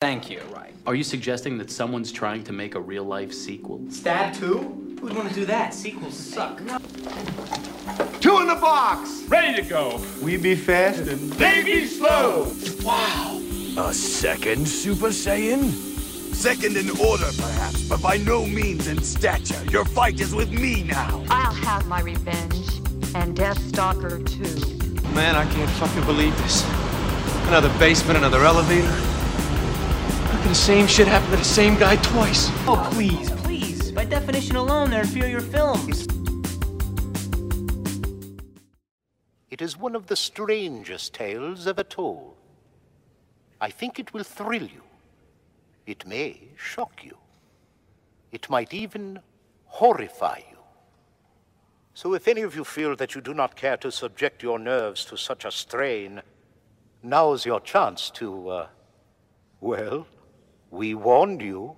Thank you. Right. Are you suggesting that someone's trying to make a real life sequel? Stab 2? Who'd want to do that? Sequels suck. Two in the box. Ready to go. We be fast and They be slow. Wow! A second Super Saiyan? Second in order, perhaps, but by no means in stature. Your fight is with me now. I'll have my revenge. And Deathstalker too. Man, I can't fucking believe this. Another basement, another elevator. How the same shit happened to the same guy twice? Oh, please, please. By definition alone, they're inferior films. It is one of the strangest tales ever told. I think it will thrill you. It may shock you. It might even horrify you. So if any of you feel that you do not care to subject your nerves to such a strain, now's your chance to, uh, well, we warned you.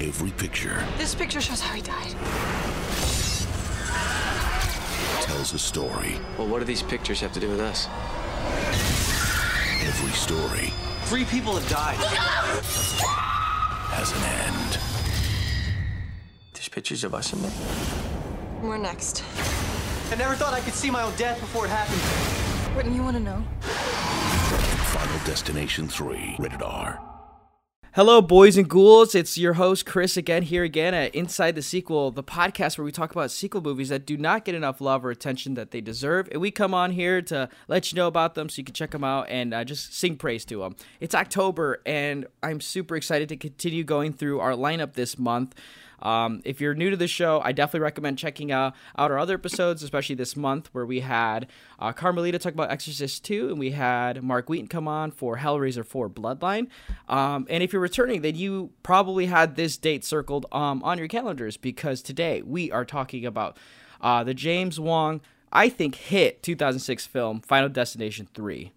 Every picture This picture shows how he died. tells a story. Well, what do these pictures have to do with us? Every story Three people have died. has an end. There's pictures of us in there. We're next. I never thought I could see my own death before it happened. Wouldn't you want to know? Final Destination 3, rated R. Hello, boys and ghouls. It's your host, Chris, again, here again at Inside the Sequel, the podcast where we talk about sequel movies that do not get enough love or attention that they deserve. And we come on here to let you know about them so you can check them out and uh, just sing praise to them. It's October, and I'm super excited to continue going through our lineup this month. Um, if you're new to the show, I definitely recommend checking out, out our other episodes, especially this month where we had uh, Carmelita talk about Exorcist 2 and we had Mark Wheaton come on for Hellraiser 4 Bloodline. Um, and if you're returning, then you probably had this date circled um, on your calendars because today we are talking about uh, the James Wong, I think, hit 2006 film Final Destination 3.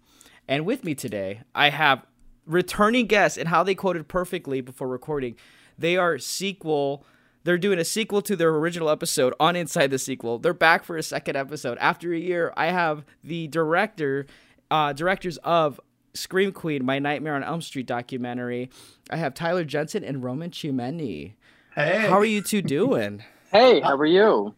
And with me today, I have returning guests and how they quoted perfectly before recording. They are sequel. They're doing a sequel to their original episode on Inside the Sequel. They're back for a second episode after a year. I have the director, uh, directors of Scream Queen, My Nightmare on Elm Street documentary. I have Tyler Jensen and Roman Chimienti. Hey. How are you two doing? Hey, how are you?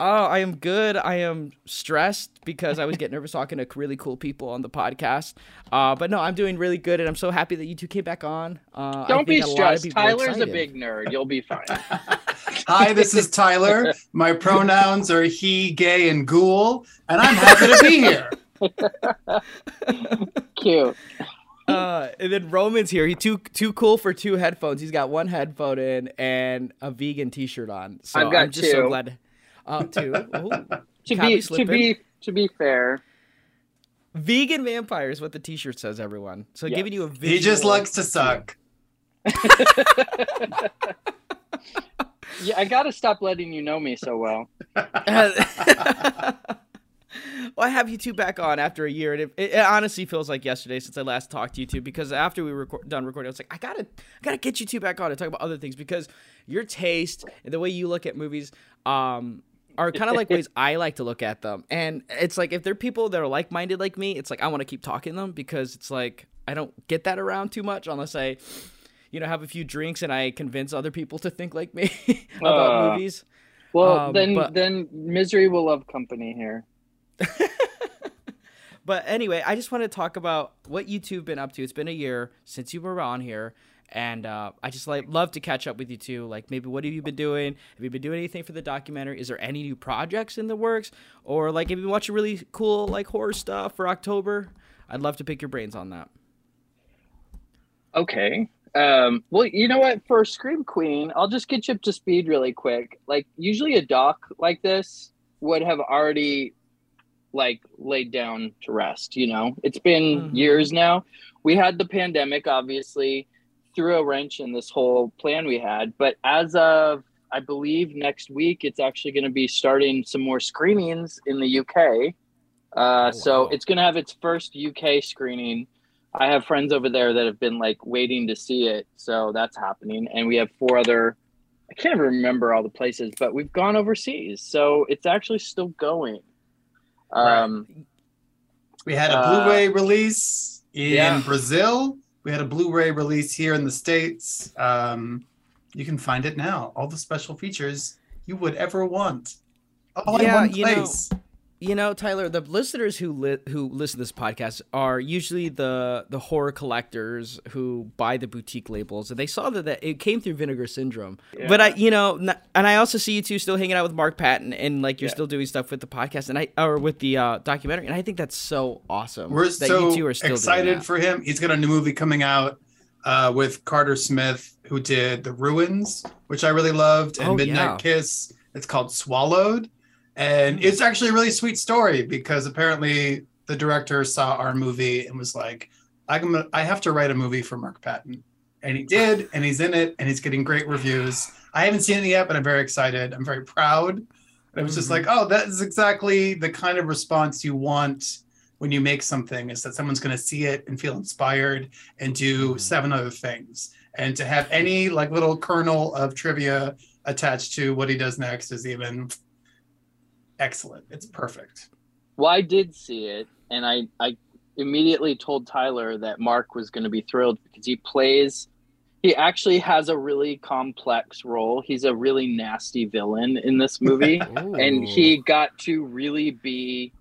Oh, I am good. I am stressed because I was getting nervous talking to really cool people on the podcast. Uh, but no, I'm doing really good, and I'm so happy that you two came back on. Uh, Don't be think a lot of stressed. people are Tyler's a big nerd. You'll be fine. Hi, this is Tyler. My pronouns are he, gay, and ghoul, and I'm happy to be here. Cute. Uh, and then Roman's here. He too too cool for two headphones. He's got one headphone in and a vegan T-shirt on. So I've got I'm just so two. glad. Uh, two. Ooh, To Copy be to be to be fair, vegan vampire is what the T-shirt says. Everyone. So Yes. giving you a visual. He just likes to suck. yeah, I gotta stop letting you know me so well. well, I have you two back on after a year, and it, it honestly feels like yesterday since I last talked to you two. Because after we were record, done recording, I was like, I gotta, I gotta get you two back on and talk about other things because your taste and the way you look at movies, um, are kind of like ways I like to look at them. And it's like if they're people that are like minded like me, it's like I want to keep talking to them because it's like I don't get that around too much unless I, you know, have a few drinks and I convince other people to think like me about Uh, movies. Well, Um, then but- then misery will love company here. But anyway, I just want to talk about what you two have been up to. It's been a year since you were on here, and uh, I just like love to catch up with you too. Like maybe what have you been doing? Have you been doing anything for the documentary? Is there any new projects in the works? Or like have you been watching really cool like horror stuff for October? I'd love to pick your brains on that. Okay. Um, well, you know what? For Scream Queen, I'll just get you up to speed really quick. Like, usually a doc like this would have already like laid down to rest. You know, it's been Mhm. years now. We had the pandemic, obviously, threw a wrench in this whole plan we had. But as of I believe next week, it's actually going to be starting some more screenings in the UK. Uh, So wow. it's going to have its first UK screening. I have friends over there that have been like waiting to see it, so that's happening. And we have four other I can't remember all the places, but we've gone overseas, so it's actually still going. Um, We had a Uh, Blu-ray release in yeah. Brazil. We had a Blu-ray release here in the states. Um, you can find it now. All the special features you would ever want, all Yeah, in one you know, place. You know, Tyler, the listeners who li- who listen to this podcast are usually the the horror collectors who buy the boutique labels, and they saw that, that it came through Vinegar Syndrome. But I, you know, n- and I also see you two still hanging out with Mark Patton, and like you're Yeah. still doing stuff with the podcast, and I or with the uh, documentary, and I think that's so awesome. We're that so you two are still excited for him. He's got a new movie coming out uh, with Carter Smith, who did The Ruins, which I really loved, and Oh, Midnight yeah. Kiss. It's called Swallowed, and it's actually a really sweet story because apparently the director saw our movie and was like, "I'm I have to write a movie for Mark Patton," and he did, and he's in it, and he's getting great reviews. I haven't seen it yet, but I'm very excited. I'm very proud. And It was just Mhm. like, oh, that is exactly the kind of response you want when you make something is that someone's going to see it and feel inspired and do seven other things. And to have any like little kernel of trivia attached to what he does next is even excellent. It's perfect. well, I did see it, and I I immediately told Tyler that Mark was going to be thrilled because he plays. He actually has a really complex role. He's a really nasty villain in this movie, and he got to really be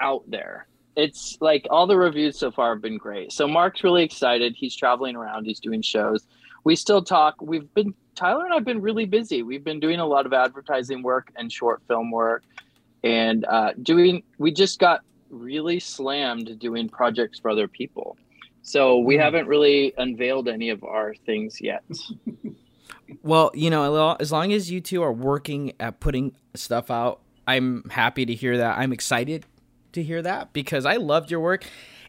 out there. It's like all the reviews so far have been great. So Mark's really excited. He's traveling around. He's doing shows. We still talk. We've been Tyler and I've been really busy. We've been doing a lot of advertising work and short film work, and uh, doing. We just got really slammed doing projects for other people. So we haven't really unveiled any of our things yet. Well, you know, as long as you two are working at putting stuff out, I'm happy to hear that. I'm excited to hear that because I loved your work.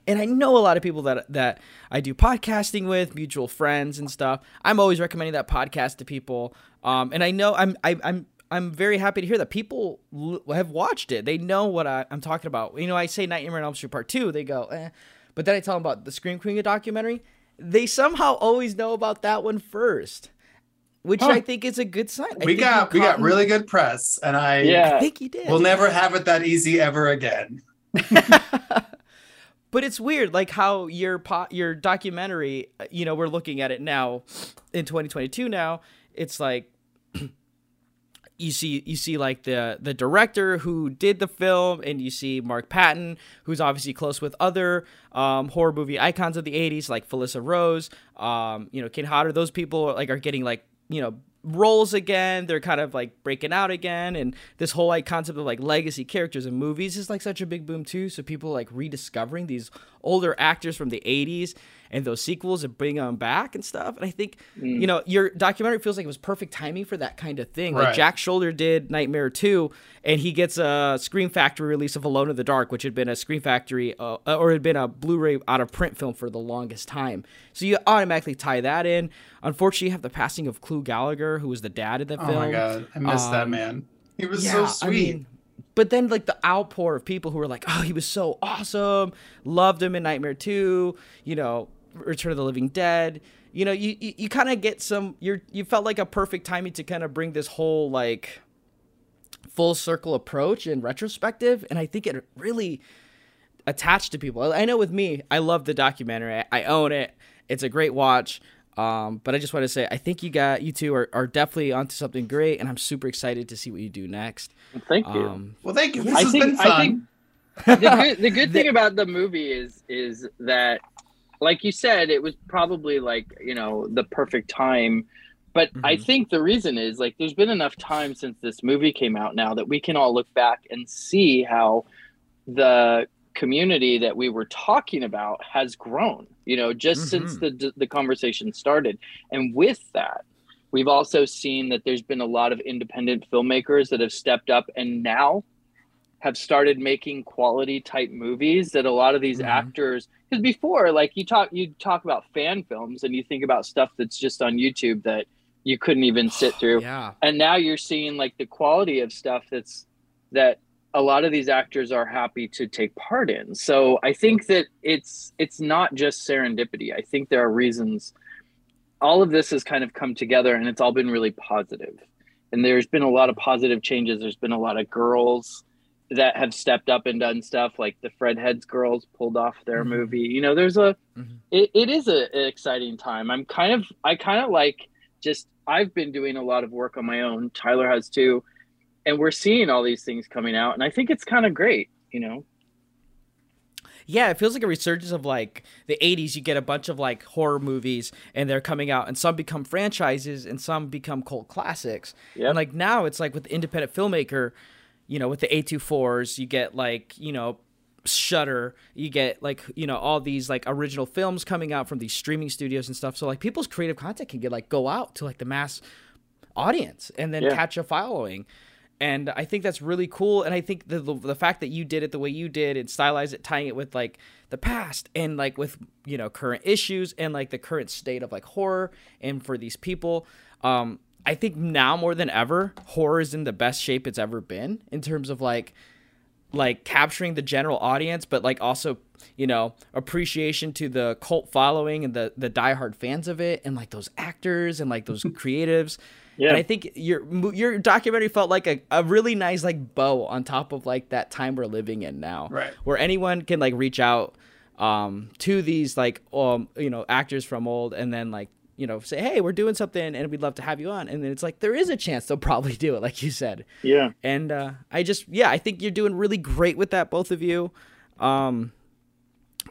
And I know a lot of people that that I do podcasting with, mutual friends and stuff. I'm always recommending that podcast to people. Um, and I know I'm I, I'm I'm very happy to hear that people l- have watched it. They know what I, I'm talking about. You know, I say Nightmare on Elm Street Part Two, they go, eh. but then I tell them about the Scream Queen documentary. They somehow always know about that one first which Huh. I think is a good sign. I we got you we got really good press, and I Yeah. I think you did. We'll never have it that easy ever again. but it's weird, like how your po- your documentary. You know, we're looking at it now in 2022. Now it's like you see you see like the the director who did the film and you see Mark Patton who's obviously close with other um, horror movie icons of the 80s like Felissa Rose um, you know Kane Hodder those people like are getting like you know roles again. They're kind of like breaking out again. And this whole like concept of like legacy characters in movies is like such a big boom too. So people like rediscovering these older actors from the 80s and those sequels and bringing them back and stuff. And I think Mm. you know your documentary feels like it was perfect timing for that kind of thing. Like Jack Sholder did Nightmare 2 and he gets a Scream Factory release of Alone in the Dark which had been a Scream Factory uh, or had been a Blu-ray out of print film for the longest time. So you automatically tie that in. Unfortunately you have the passing of Clu Gulager who was the dad of the Oh film. Oh my god, I miss that Um, man. He was yeah, so I sweet. mean, but then like the outpour of people who were like, "Oh, he was so awesome, loved him in Nightmare 2, you know, Return of the Living Dead." You know, you you, you kind of get some you're you felt like a perfect timing to kind of bring this whole like full circle approach in retrospective, and I think it really attached to people. I know with me, I love the documentary. I, I own it. It's a great watch. Um, but I just want to say, I think you got you two are, are definitely onto something great, and I'm super excited to see what you do next. Thank you. Um, well, thank you. This I has think- been I fun. think- the good, the good thing about the movie is is that like you said it was probably like you know the perfect time. But i Mhm. think the reason is like there's been enough time since this movie came out now that we can all look back and see how the community that we were talking about has grown you know just since the the conversation started. And with that we've also seen that there's been a lot of independent filmmakers that have stepped up and now have started making quality type movies that a lot of these mm-hmm. actors because before like you talk you talk about fan films and you think about stuff that's just on YouTube that you couldn't even sit through. Yeah. and now you're seeing like the quality of stuff that's that a lot of these actors are happy to take part in. So i think that it's it's not just serendipity. I think there are reasons. All of this has kind of come together and it's all been really positive. And there's been a lot of positive changes. There's been a lot of girls that have stepped up and done stuff like the fred heads girls pulled off their Mhm. movie you know there's a Mhm. it, it is a, an exciting time i'm kind of i kind of like just i've been doing a lot of work on my own tyler has too and we're seeing all these things coming out and i think it's kind of great you know Yeah, it feels like a resurgence of like the 80s. You get a bunch of like horror movies and they're coming out, and some become franchises and some become cult classics. Yep. And like now it's like with the independent filmmaker, you know, with the A24s, you get like, you know, Shudder, you get like, you know, all these like original films coming out from these streaming studios and stuff. So like people's creative content can get like go out to like the mass audience and then Yeah. catch a following. And I think that's really cool. And I think the, the the fact that you did it the way you did and stylize it, tying it with like the past and like with you know current issues and like the current state of like horror and for these people, um, I think now more than ever, horror is in the best shape it's ever been in terms of like like capturing the general audience, but like also, you know, appreciation to the cult following and the the diehard fans of it, and like those actors and like those creatives. Yeah. And I think your your documentary felt like a, a really nice like bow on top of like that time we're living in now, Right. Where anyone can like reach out um to these like um you know actors from old and then like you know say hey we're doing something and we'd love to have you on and then it's like there is a chance they'll probably do it like you said yeah and uh, I just yeah, I think you're doing really great with that, both of you. Um,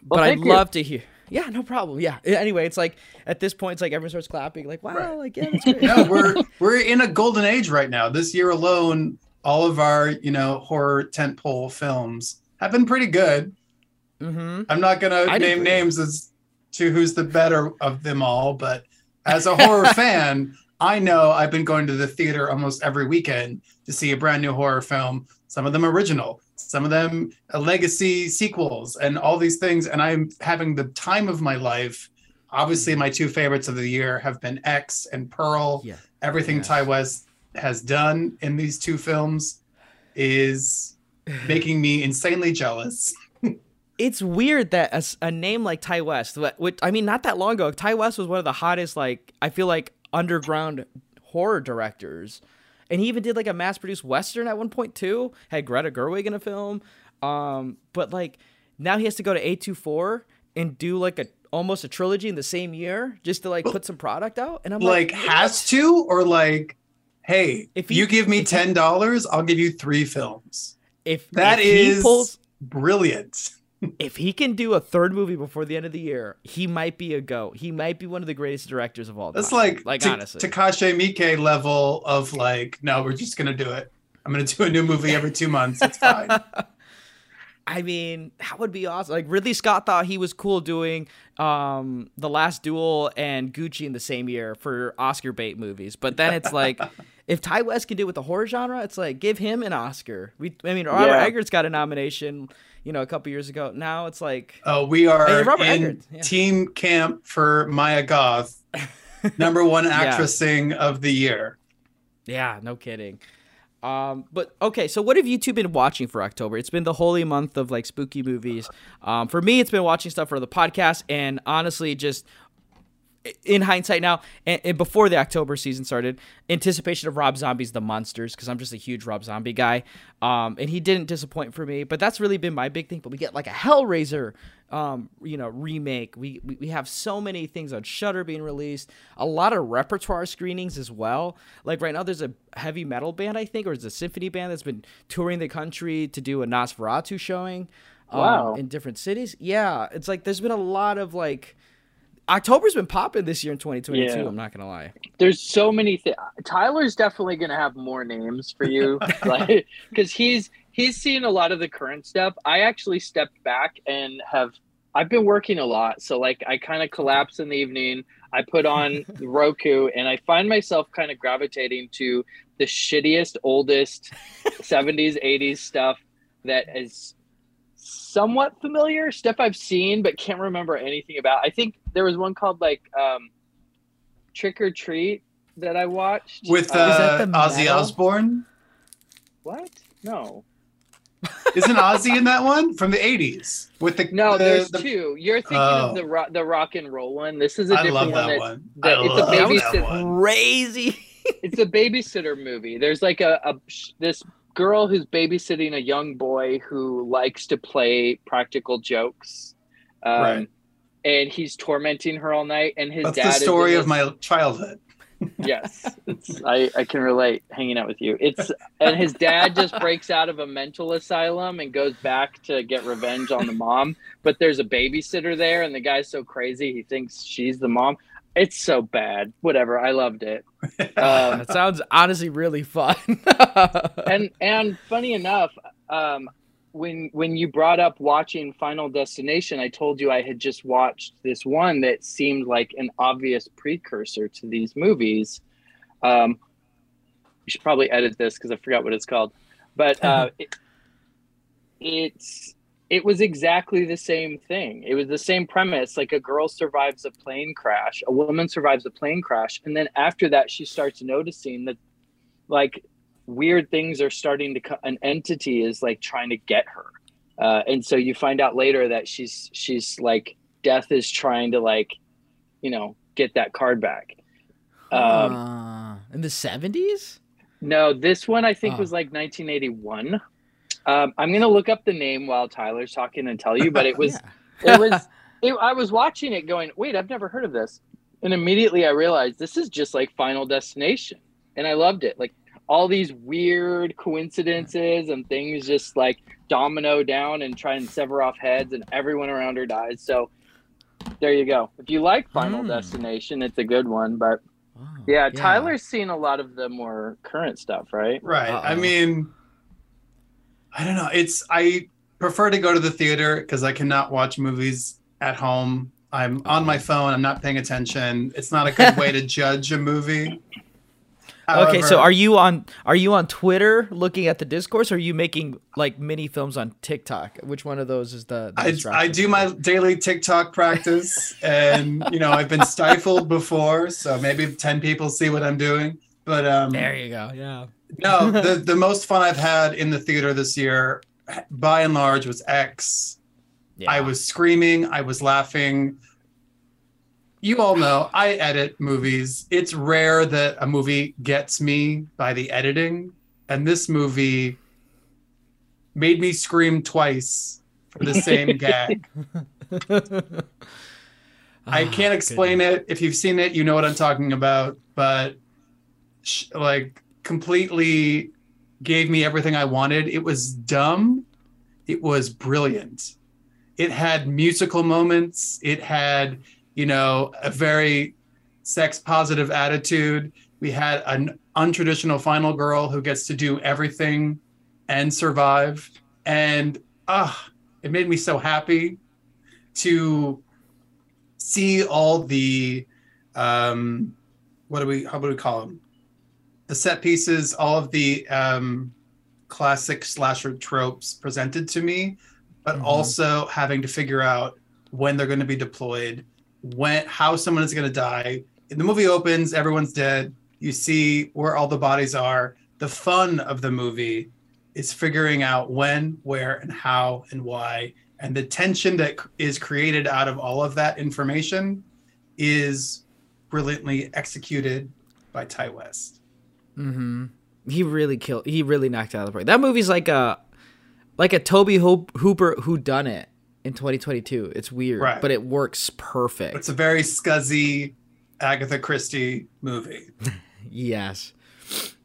Well, but I'd you. love to hear. Yeah, no problem. Yeah. Anyway, it's like at this point, it's like everyone starts clapping, like, wow, like yeah, that's great. no, we're we're in a golden age right now. This year alone, all of our you know horror tentpole films have been pretty good. mm-hmm. I'm not gonna name agree. names as to who's the better of them all, but as a horror fan, I know I've been going to the theater almost every weekend to see a brand new horror film. Some of them original, some of them legacy sequels, and all these things. And I'm having the time of my life. Obviously, my two favorites of the year have been X and Pearl. Yeah. Everything Yes. Ti West has done in these two films is making me insanely jealous. It's weird that a name like Ti West, which I mean, not that long ago, Ti West was one of the hottest, like I feel like underground horror directors, and he even did like a mass-produced western at one point too. Had Greta Gerwig in a film, um, but like now he has to go to A24 and do like a almost a trilogy in the same year just to like put some product out, and I'm like like, has to or like hey If he- you give me ten dollars i'll give you three films. If That if is pulls brilliant if he can do a third movie before the end of the year, he might be a goat. He might be one of the greatest directors of all time. that's like like Ta- honestly. takashi miike level of like no we're just gonna do it i'm gonna do a new movie every two months it's fine I mean, that would be awesome. Like Ridley Scott thought he was cool doing um The Last Duel and Gucci in the same year for Oscar bait movies. But then it's like if Ti West can do it with the horror genre, it's like give him an Oscar. We I mean Robert Yeah. Eggers got a nomination, you know, a couple years ago. Now it's like oh we are Hey, in yeah. team camp for Mia Goth number one actressing of the year Yeah, no kidding. Um, but okay, so what have you two been watching for October? It's been the holy month of like spooky movies. Um, for me, it's been watching stuff for the podcast, and honestly, just in hindsight now, and, and before the October season started, anticipation of Rob Zombie's The Munsters because I'm just a huge Rob Zombie guy, um, and he didn't disappoint for me. But that's really been my big thing. But we get like a Hellraiser, um, you know, remake. We, we we have so many things on Shudder being released. A lot of repertoire screenings as well. Like right now, there's a heavy metal band I think, or it's a symphony band that's been touring the country to do a Nosferatu showing. um, Wow. in different cities. Yeah, it's like there's been a lot of like October's been popping this year in 2022. Yeah. I'm not gonna lie. there's so many things. Tyler's definitely gonna have more names for you, like because he's he's seen a lot of the current stuff. I actually stepped back and have I've been working a lot, so like I kind of collapse in the evening. I put on Roku and I find myself kind of gravitating to the shittiest, oldest 70s, 80s stuff that is somewhat familiar, stuff I've seen but can't remember anything about. I think there was one called like um, Trick or Treat that I watched with Uh, uh, that the ozzy metal? osbourne what? No. Isn't Ozzy in that one from the '80s with the no? the, there's the, two. You're thinking Oh. of the rock, the rock and roll one. This is a different I love that that, one. that- I it's love a that babysitter. one. Crazy. it's a babysitter movie. There's like a, a this girl who's babysitting a young boy who likes to play practical jokes. Um, Right. And he's tormenting her all night. And his That's dad the story of my childhood. yes it's, I, I can relate hanging out with you it's and his dad just breaks out of a mental asylum and goes back to get revenge on the mom but there's a babysitter there and the guy's so crazy he thinks she's the mom it's so bad whatever i loved it um, that sounds honestly really fun. and and funny enough um when when you brought up watching final destination i told you i had just watched this one that seemed like an obvious precursor to these movies um you should probably edit this because i forgot what it's called but uh it, it's it was exactly the same thing. It was the same premise like a girl survives a plane crash a woman survives a plane crash and then after that she starts noticing that like weird things are starting to co- an entity is like trying to get her. Uh, and so you find out later that she's she's like death is trying to like you know get that card back. Um, Uh, in the seventies. no this one i think Oh. was like 1981 um, i'm gonna look up the name while tyler's talking and tell you but it was it was it, i was watching it going wait i've never heard of this. And immediately i realized this is just like final destination. And i loved it. Like all these weird coincidences and things just like domino down and try and sever off heads and everyone around her dies. So there you go. If you like final Hmm. destination it's a good one but Oh, yeah, tyler's seen a lot of the more current stuff right? Right. I Uh-oh. mean, I don't know. It's I prefer to go to the theater because I cannot watch movies at home. I'm on my phone. I'm not paying attention. It's not a good way to judge a movie. okay, so are you on are you on Twitter looking at the discourse, or are you making like mini films on TikTok? Which one of those is the? the I, I do my daily TikTok practice, and you know I've been stifled before, so maybe ten people see what I'm doing. But um, There you go. Yeah. no, the the most fun I've had in the theater this year, by and large, was X. I was screaming, I was laughing. You all know I edit movies. It's rare that a movie gets me by the editing, and this movie made me scream twice for the same gag. I Ah, can't explain it. If you've seen it, you know what I'm talking about. But like, completely gave me everything I wanted. It was dumb. It was brilliant. It had musical moments. It had, you know, a very sex positive attitude. We had an untraditional final girl who gets to do everything and survive. And ah, it made me so happy to see all the um what do we how would we call them the set pieces all of the um classic slasher tropes presented to me but Mhm. also having to figure out when they're going to be deployed when how someone is going to die the movie opens everyone's dead you see where all the bodies are the fun of the movie is figuring out when where and how and why and the tension that is created out of all of that information is brilliantly executed by Ti West. Mm-hmm. He really killed. He really knocked out of the park. That movie's like a like a Tobe Hoop, Hooper who done it in 2022. It's weird, Right. but it works perfect. It's a very scuzzy Agatha Christie movie. Yes.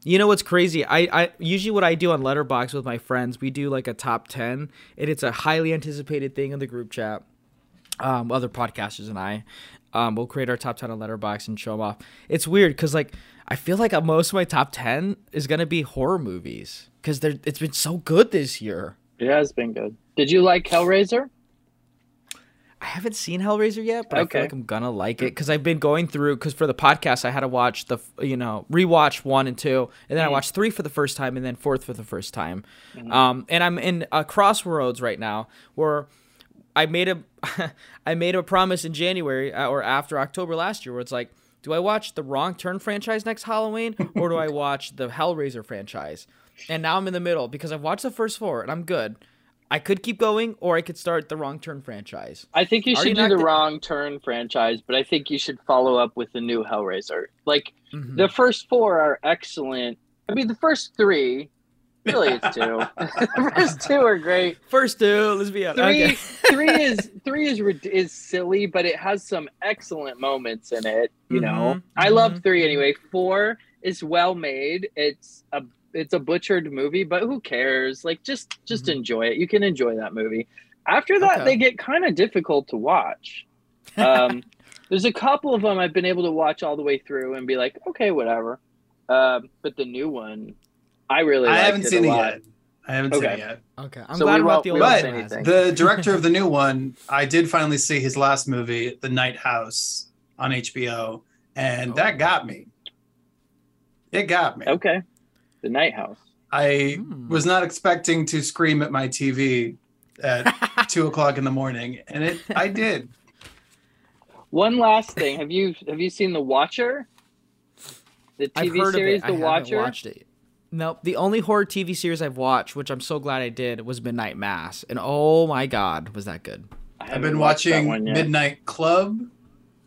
You know what's crazy? I, I usually what I do on Letterboxd with my friends, we do like a top ten, and it's a highly anticipated thing in the group chat. Um, other podcasters and I, um, we'll create our top ten on Letterboxd and show them off. It's weird because like I feel like most of my top ten is gonna be horror movies because they're it's been so good this year. It has been good. Did you like Hellraiser? I haven't seen Hellraiser yet, but I feel like I'm gonna like it because I've been going through. Because for the podcast, I had to watch the you know rewatch one and two, and then I Mhm. watched three for the first time, and then fourth for the first time. Mhm. Um, and I'm in a crossroads right now where I made a I made a promise in January uh, or after October last year where it's like do I watch the Wrong Turn franchise next Halloween or do I watch the Hellraiser franchise? And now I'm in the middle because I've watched the first four and I'm good. I could keep going or I could start the Wrong Turn franchise. I think you Already should do the knocked it- wrong turn franchise, but I think you should follow up with the new Hellraiser. Like Mhm. the first four are excellent. I mean, the first three, really, it's two. first two are great. First two, let's be honest. Three, Okay. three is three is is silly, but it has some excellent moments in it. You know, Mhm, I love three anyway. Four is well made. It's a it's a butchered movie, but who cares? Like, just just enjoy it. You can enjoy that movie. After that, Okay. they get kind of difficult to watch. Um, there's a couple of them I've been able to watch all the way through and be like, okay, whatever. Um, but the new one, I really I liked haven't it seen a it lot. yet. I haven't seen it yet. Okay. I'm So glad we about won't- the we old won't one. anything. The director of the new one, I did finally see his last movie, The Night House, on HBO, and that got me. It got me. Okay, The Night House. I Hmm. was not expecting to scream at my TV at two o'clock in the morning, and it I did. One last thing. Have you have you seen The Watcher? The TV series. The I Watcher? haven't watched it. Nope. The only horror TV series I've watched, which I'm so glad I did, was Midnight Mass, and oh my god, was that good! I I've been watching. Midnight Club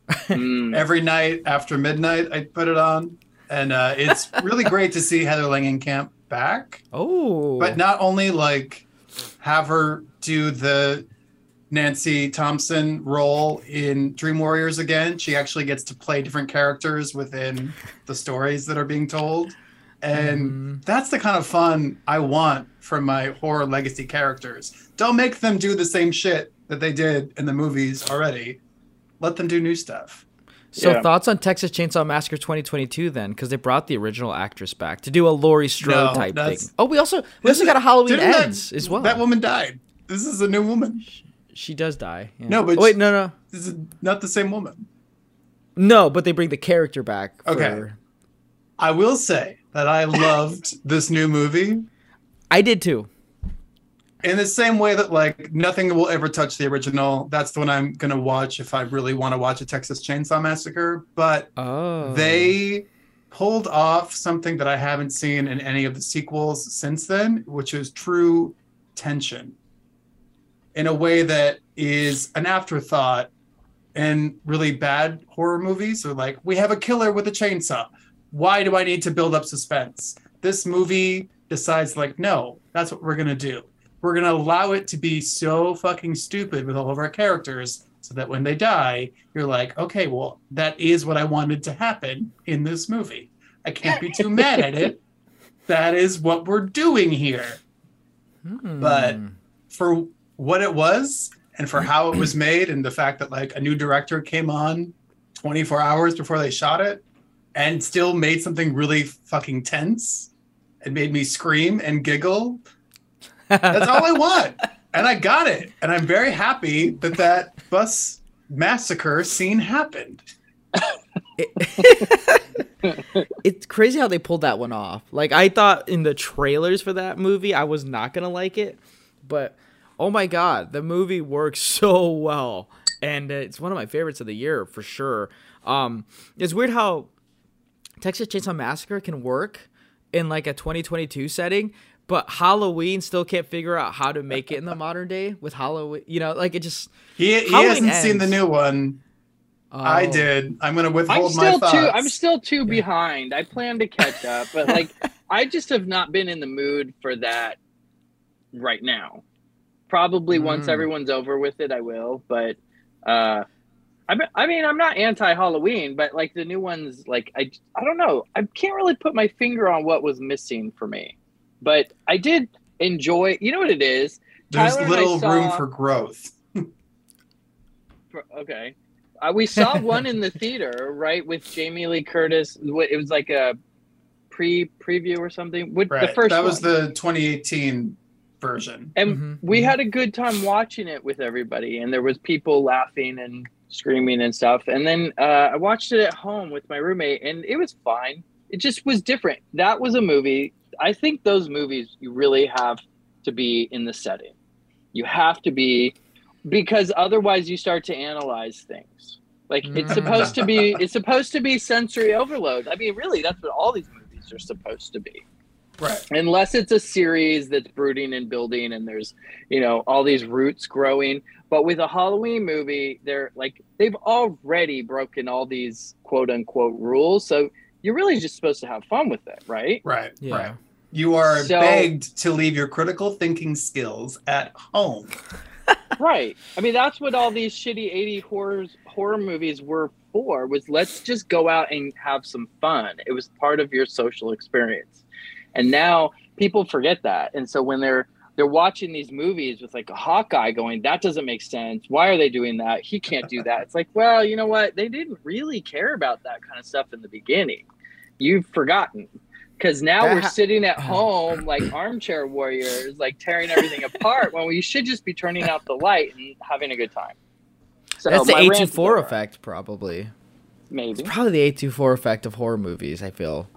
Mm. every night after midnight. I put it on, and uh, it's really great to see Heather Langenkamp back. Oh, but not only like have her do the Nancy Thompson role in Dream Warriors again, she actually gets to play different characters within the stories that are being told. And mm-hmm. that's the kind of fun I want from my horror legacy characters. Don't make them do the same shit that they did in the movies already. Let them do new stuff. So Yeah. thoughts on Texas Chainsaw Massacre 2022 then? Because they brought the original actress back to do a Laurie Strode No, type thing. Oh, we also we also got a Halloween didn't that- ends as well. That woman died. This is a new woman. she does die. yeah. No, but Oh, wait, no, no, This is not the same woman. no. But they bring the character back. For, Okay. I will say that I loved this new movie I did too. in the same way that like nothing will ever touch the original. That's the one I'm gonna watch if I really want to watch a Texas Chainsaw Massacre. But Oh, they pulled off something that I haven't seen in any of the sequels since then, which is true tension in a way that is an afterthought in really bad horror movies. So like we have a killer with a chainsaw. Why do I need to build up suspense? This movie decides like no, that's what we're gonna do. We're gonna allow it to be so fucking stupid with all of our characters so that when they die, you're like, okay, well, that is what I wanted to happen in this movie. I can't be too mad at it. That is what we're doing here. Hmm. But for what it was and for how it was made and the fact that like a new director came on 24 hours before they shot it and still made something really fucking tense and made me scream and giggle that's all I want. And I got it. And I'm very happy that that bus massacre scene happened. it's crazy how they pulled that one off. Like I thought in the trailers for that movie, I was not gonna like it, but oh my god, the movie works so well, and it's one of my favorites of the year for sure. Um, it's weird how Texas Chainsaw Massacre can work in like a 2022 setting, but Halloween still can't figure out how to make it in the modern day with Halloween. You know, like it just He, he hasn't seen the new one. I Oh. did. I'm gonna I'm withhold my still thoughts. too. I'm still too behind. I plan to catch up, but like I just have not been in the mood for that right now. Probably once Mm. everyone's over with it, I will. But uh, I, be- I mean, I'm not anti Halloween, but like the new ones, like I, I don't know. I can't really put my finger on what was missing for me, but I did enjoy. You know what it is? There's Tyler and I little room for growth. okay. Uh, we saw one in the theater, right, with Jamie Lee Curtis. It was like a pre preview or something. What Right. the first that was one. the 2018 version. and Mhm, we had a good time watching it with everybody, and there was people laughing and screaming and stuff. And then uh, I watched it at home with my roommate, and it was fine. It just was different. That was a movie. I think those movies you really have to be in the setting. You have to be because otherwise you start to analyze things. Like it's supposed to be it's supposed to be sensory overload. I mean, really, that's what all these movies are supposed to be. Right. Unless it's a series that's brooding and building and there's, you know, all these roots growing. But with a Halloween movie, they're like they've already broken all these quote unquote rules. So you're really just supposed to have fun with it, right? Right. Yeah. Right. You are So- begged to leave your critical thinking skills at home. right. I mean, that's what all these shitty 80 horrors horror movies were for was let's just go out and have some fun. It was part of your social experience. And now people forget that. And so when they're they're watching these movies with like a Hawkeye going, that doesn't make sense. Why are they doing that? He can't do that. It's like, well, you know what? They didn't really care about that kind of stuff in the beginning. You've forgotten. Because now That we're ha- sitting at oh, home like armchair warriors, like tearing everything apart when we should just be turning out the light and having a good time. So That's the my rant is A24 effect, probably. Maybe. It's probably the A24 effect of horror movies, I feel.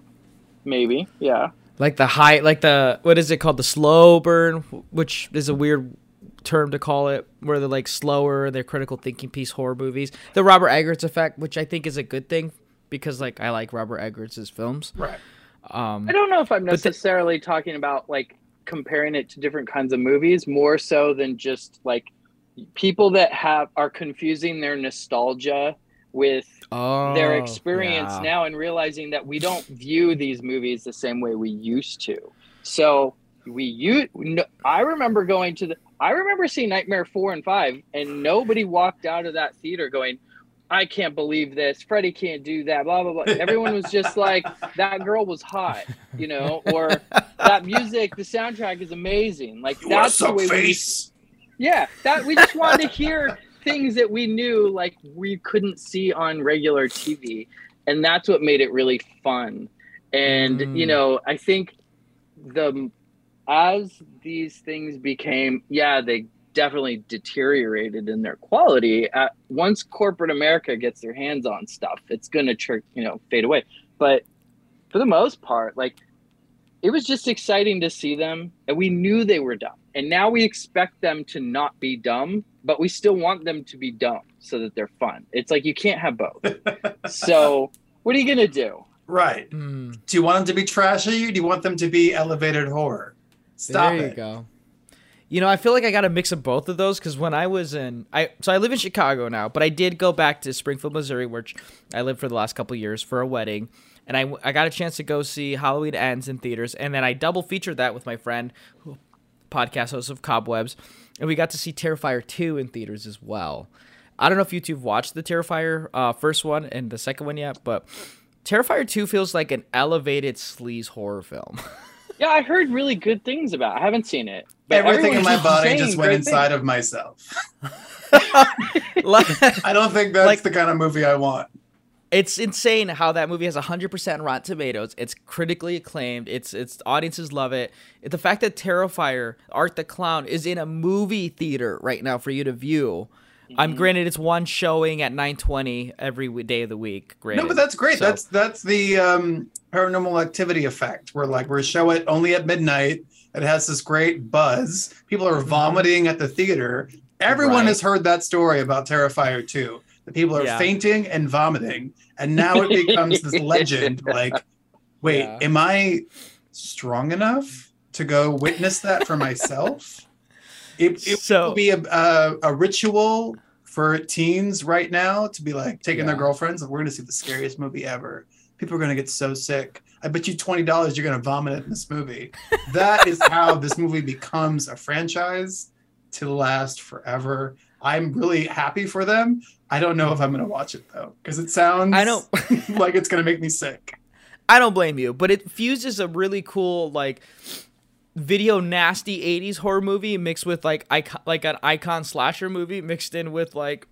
Maybe. Yeah. Like the high, like the, what is it called? The slow burn, which is a weird term to call it, where they're like slower, they're critical thinking piece horror movies. The Robert Eggers effect, which I think is a good thing because like I like Robert Eggers' films. Right. Um, I don't know if I'm But the- necessarily talking about like comparing it to different kinds of movies more so than just like people that have are confusing their nostalgia with oh, their experience yeah. now and realizing that we don't view these movies the same way we used to. So we you no, I remember going to the I remember seeing Nightmare 4 and 5 and nobody walked out of that theater going I can't believe this. Freddie can't do that. Blah blah blah. Everyone was just like, "That girl was hot," you know, or that music, the soundtrack is amazing. Like that's the way we yeah, that we just wanted to hear things that we knew like we couldn't see on regular TV, and that's what made it really fun. And you Mm. know, I think the as these things became, yeah, they definitely deteriorated in their quality. Uh, once corporate America gets their hands on stuff, it's gonna trick, you know, fade away. But for the most part, like it was just exciting to see them and we knew they were dumb and now we expect them to not be dumb but we still want them to be dumb so that they're fun it's like you can't have both so what are you gonna do Right. Mm, Do you want them to be trashy? Or do you want them to be elevated horror? Stop there it. you go. You know, I feel like I got a mix of both of those because when I was in, I so I live in Chicago now, but I did go back to Springfield, Missouri, which I lived for the last couple years for a wedding, and I I got a chance to go see Halloween Ends in theaters, and then I double featured that with my friend, who, podcast host of Cobwebs, and we got to see Terrifier two in theaters as well. I don't know if you two have watched the Terrifier uh, first one and the second one yet, but Terrifier two feels like an elevated sleaze horror film. yeah i heard really good things about it. i haven't seen it but Everything in my just body just went inside things. of myself. Like- I don't think that's Like- the kind of movie I want. It's insane how that movie has 100% Rotten Tomatoes. It's critically acclaimed. It's it's audiences love it. The fact that Terrifier, Art the Clown is in a movie theater right now for you to view. Mm-hmm. I'm granted it's one showing at 9:20 every day of the week. Granted. No, but that's great. So- That's that's the um, paranormal activity effect. Where like we're show it only at midnight. It has this great buzz. People are vomiting at the theater. Everyone Mm-hmm. Right. has heard that story about Terrifier 2. People are Yeah. fainting and vomiting, and now it becomes this legend. Like, wait, Yeah. am I strong enough to go witness that for myself? It, it So- will be a, a, a ritual for teens right now to be like taking their girlfriends and we're going to see the scariest movie ever. People are going to get so sick. I bet you twenty dollars you're going to vomit in this movie. That is how this movie becomes a franchise to last forever. I'm really happy for them. I don't know if I'm going to watch it though because it sounds I know like it's going to make me sick. I don't blame you, but it fuses a really cool like video nasty 80s horror movie mixed with like icon, like an icon slasher movie mixed in with like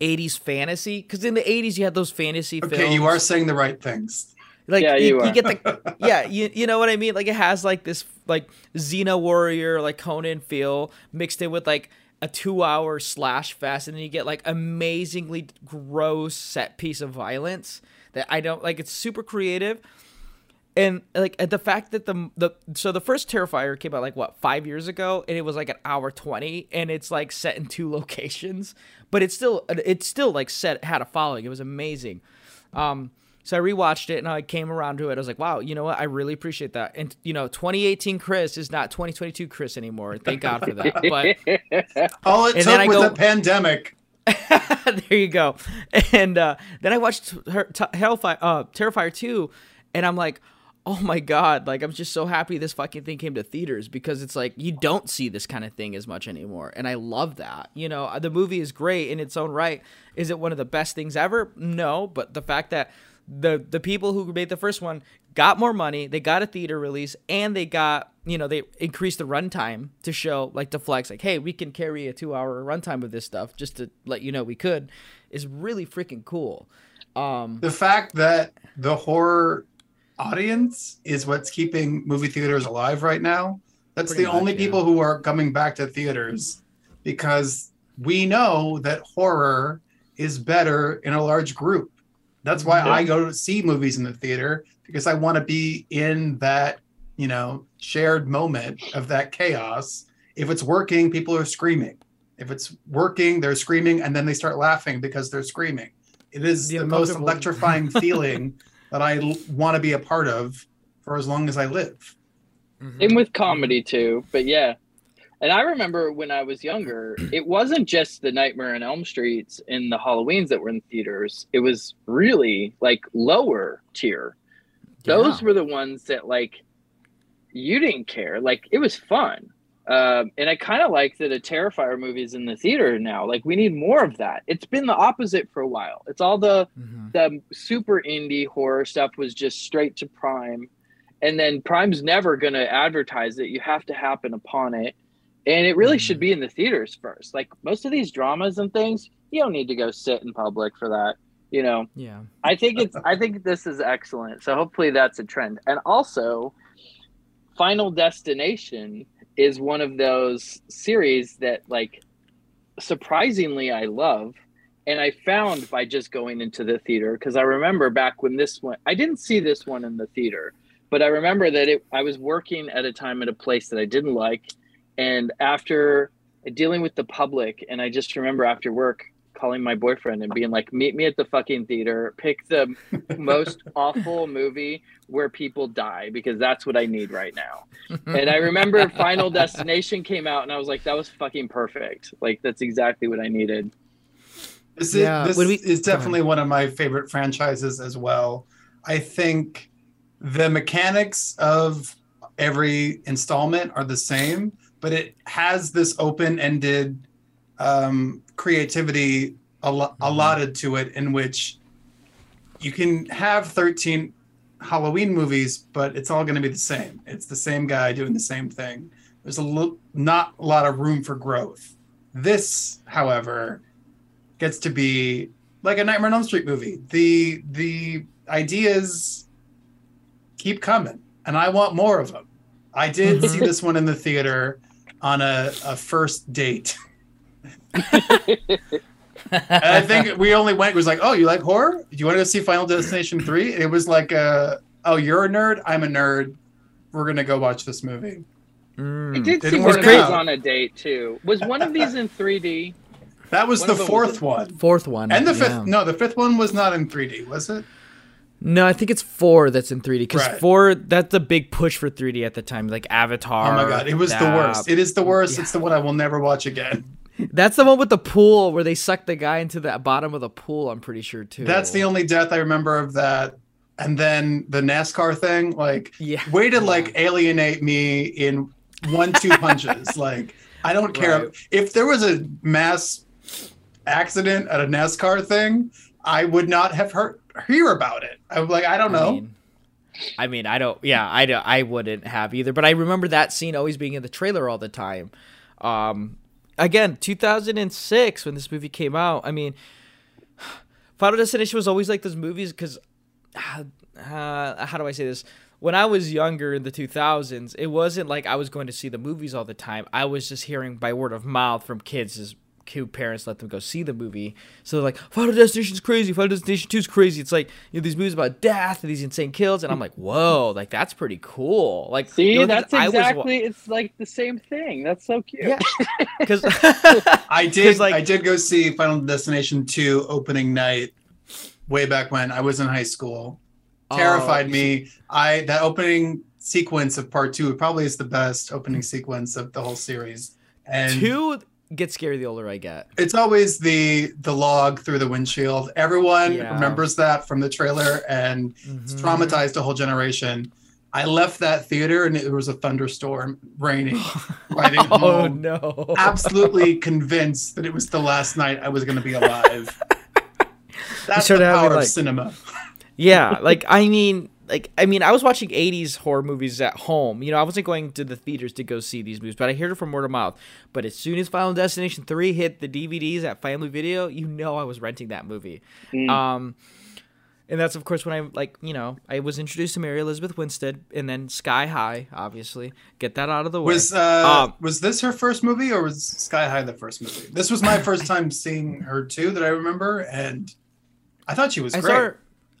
80s fantasy cuz in the 80s you had those fantasy Okay, films. you are saying the right things. like Yeah, you, you you get the yeah you, you know what i mean like it has like this like xena warrior like conan feel mixed in with like a two hour slash fest and then you get like amazingly gross set piece of violence that i don't like it's super creative and like the fact that the the so the first Terrifier came out like what five years ago, and it was like an hour twenty, and it's like set in two locations, but it's still it's still like set had a following. It was amazing. Um, so I rewatched it and I came around to it. I was like, wow, you know what? I really appreciate that. And you know, 2018 Chris is not 2022 Chris anymore. Thank God for that. But all it took was go, a pandemic. there you go. And uh, then I watched her, t- Hellfire, uh, Terrifier 2, and I'm like, oh my god like i'm just so happy this fucking thing came to theaters because it's like you don't see this kind of thing as much anymore and i love that you know the movie is great in its own right is it one of the best things ever no but the fact that the the people who made the first one got more money they got a theater release and they got you know they increased the runtime to show like to flex like hey we can carry a two hour runtime of this stuff just to let you know we could is really freaking cool um the fact that the horror audience is what's keeping movie theaters alive right now. That's the much, only yeah. people who are coming back to theaters because we know that horror is better in a large group. That's why yeah. I go to see movies in the theater because I want to be in that, you know, shared moment of that chaos. If it's working, people are screaming. If it's working, they're screaming and then they start laughing because they're screaming. It is the, the most electrifying feeling that I l- want to be a part of for as long as I live. Mm-hmm. And with comedy too, but yeah. And I remember when I was younger, it wasn't just the Nightmare on Elm Streets and the Halloweens that were in theaters. It was really like lower tier. Yeah. Those were the ones that like you didn't care. Like it was fun. Um, and I kind of like that a Terrifier movie is in the theater now. Like we need more of that. It's been the opposite for a while. It's all the mm-hmm. the super indie horror stuff was just straight to Prime, and then Prime's never going to advertise it. You have to happen upon it, and it really mm-hmm. should be in the theaters first. Like most of these dramas and things, you don't need to go sit in public for that. You know. Yeah. I think it's. I think this is excellent. So hopefully that's a trend, and also, Final Destination is one of those series that like surprisingly I love and I found by just going into the theater because I remember back when this one I didn't see this one in the theater but I remember that it I was working at a time at a place that I didn't like and after dealing with the public and I just remember after work calling my boyfriend and being like, meet me at the fucking theater, pick the most awful movie where people die because that's what I need right now. and I remember Final Destination came out and I was like, that was fucking perfect. Like, that's exactly what I needed. This is, yeah. this we, is definitely one of my favorite franchises as well. I think the mechanics of every installment are the same, but it has this open ended um, creativity al- mm-hmm. allotted to it in which you can have 13 Halloween movies, but it's all going to be the same. It's the same guy doing the same thing. There's a lo- not a lot of room for growth. This, however, gets to be like a Nightmare on Elm Street movie. The the ideas keep coming, and I want more of them. I did see this one in the theater on a, a first date I think we only went. It was like, oh, you like horror? Do you want to go see Final Destination three? It was like, uh, oh, you're a nerd. I'm a nerd. We're gonna go watch this movie. Mm. I did see one of these on a date too. Was one of these in 3D? That was one the fourth was one. Fourth one. And the fifth. No, the fifth one was not in 3D, was it? No, I think it's four that's in 3D because right. four that's a big push for 3D at the time, like Avatar. Oh my god, it was that, the worst. It is the worst. Yeah. It's the one I will never watch again. That's the one with the pool where they suck the guy into the bottom of the pool. I'm pretty sure too. That's the only death I remember of that. And then the NASCAR thing, like, yeah, way to like alienate me in one two punches. like, I don't care right. if there was a mass accident at a NASCAR thing. I would not have heard hear about it. I am like, I don't know. I mean, I mean, I don't. Yeah, I don't, I wouldn't have either. But I remember that scene always being in the trailer all the time. Um, again, 2006 when this movie came out. I mean, Final Destination was always like those movies because, uh, uh, how do I say this? When I was younger in the 2000s, it wasn't like I was going to see the movies all the time. I was just hearing by word of mouth from kids who parents let them go see the movie. So they're like, Final Destination's crazy. Final Destination 2 is crazy. It's like you know these movies about death and these insane kills, and I'm like, whoa, like that's pretty cool. Like, See, you know, that's I was exactly. it's like the same thing. That's so cute. Yeah, because I did. like- I did go see Final Destination 2 opening night way back when I was in high school. Oh, Terrified you me. I that opening sequence of part two probably is the best opening sequence of the whole series. And two gets scary the older I get. it's always the the log through the windshield. Everyone Yeah. remembers that from the trailer, and it's Mhm. traumatized a whole generation. I left that theater and it was a thunderstorm, raining, riding Oh home. no! Absolutely convinced that it was the last night I was going to be alive. That's the power of like- cinema. Yeah, like I mean, like I mean, I was watching '80s horror movies at home. You know, I wasn't going to the theaters to go see these movies, but I heard it from word of mouth. But as soon as Final Destination Three hit the DVDs at Family Video, you know, I was renting that movie. Mm. Um, and that's of course when I like you know I was introduced to Mary Elizabeth Winstead, and then Sky High, obviously. Get that out of the way. Was uh, Um, was this her first movie or was Sky High the first movie? This was my first time seeing her too that I remember, and I thought she was I great.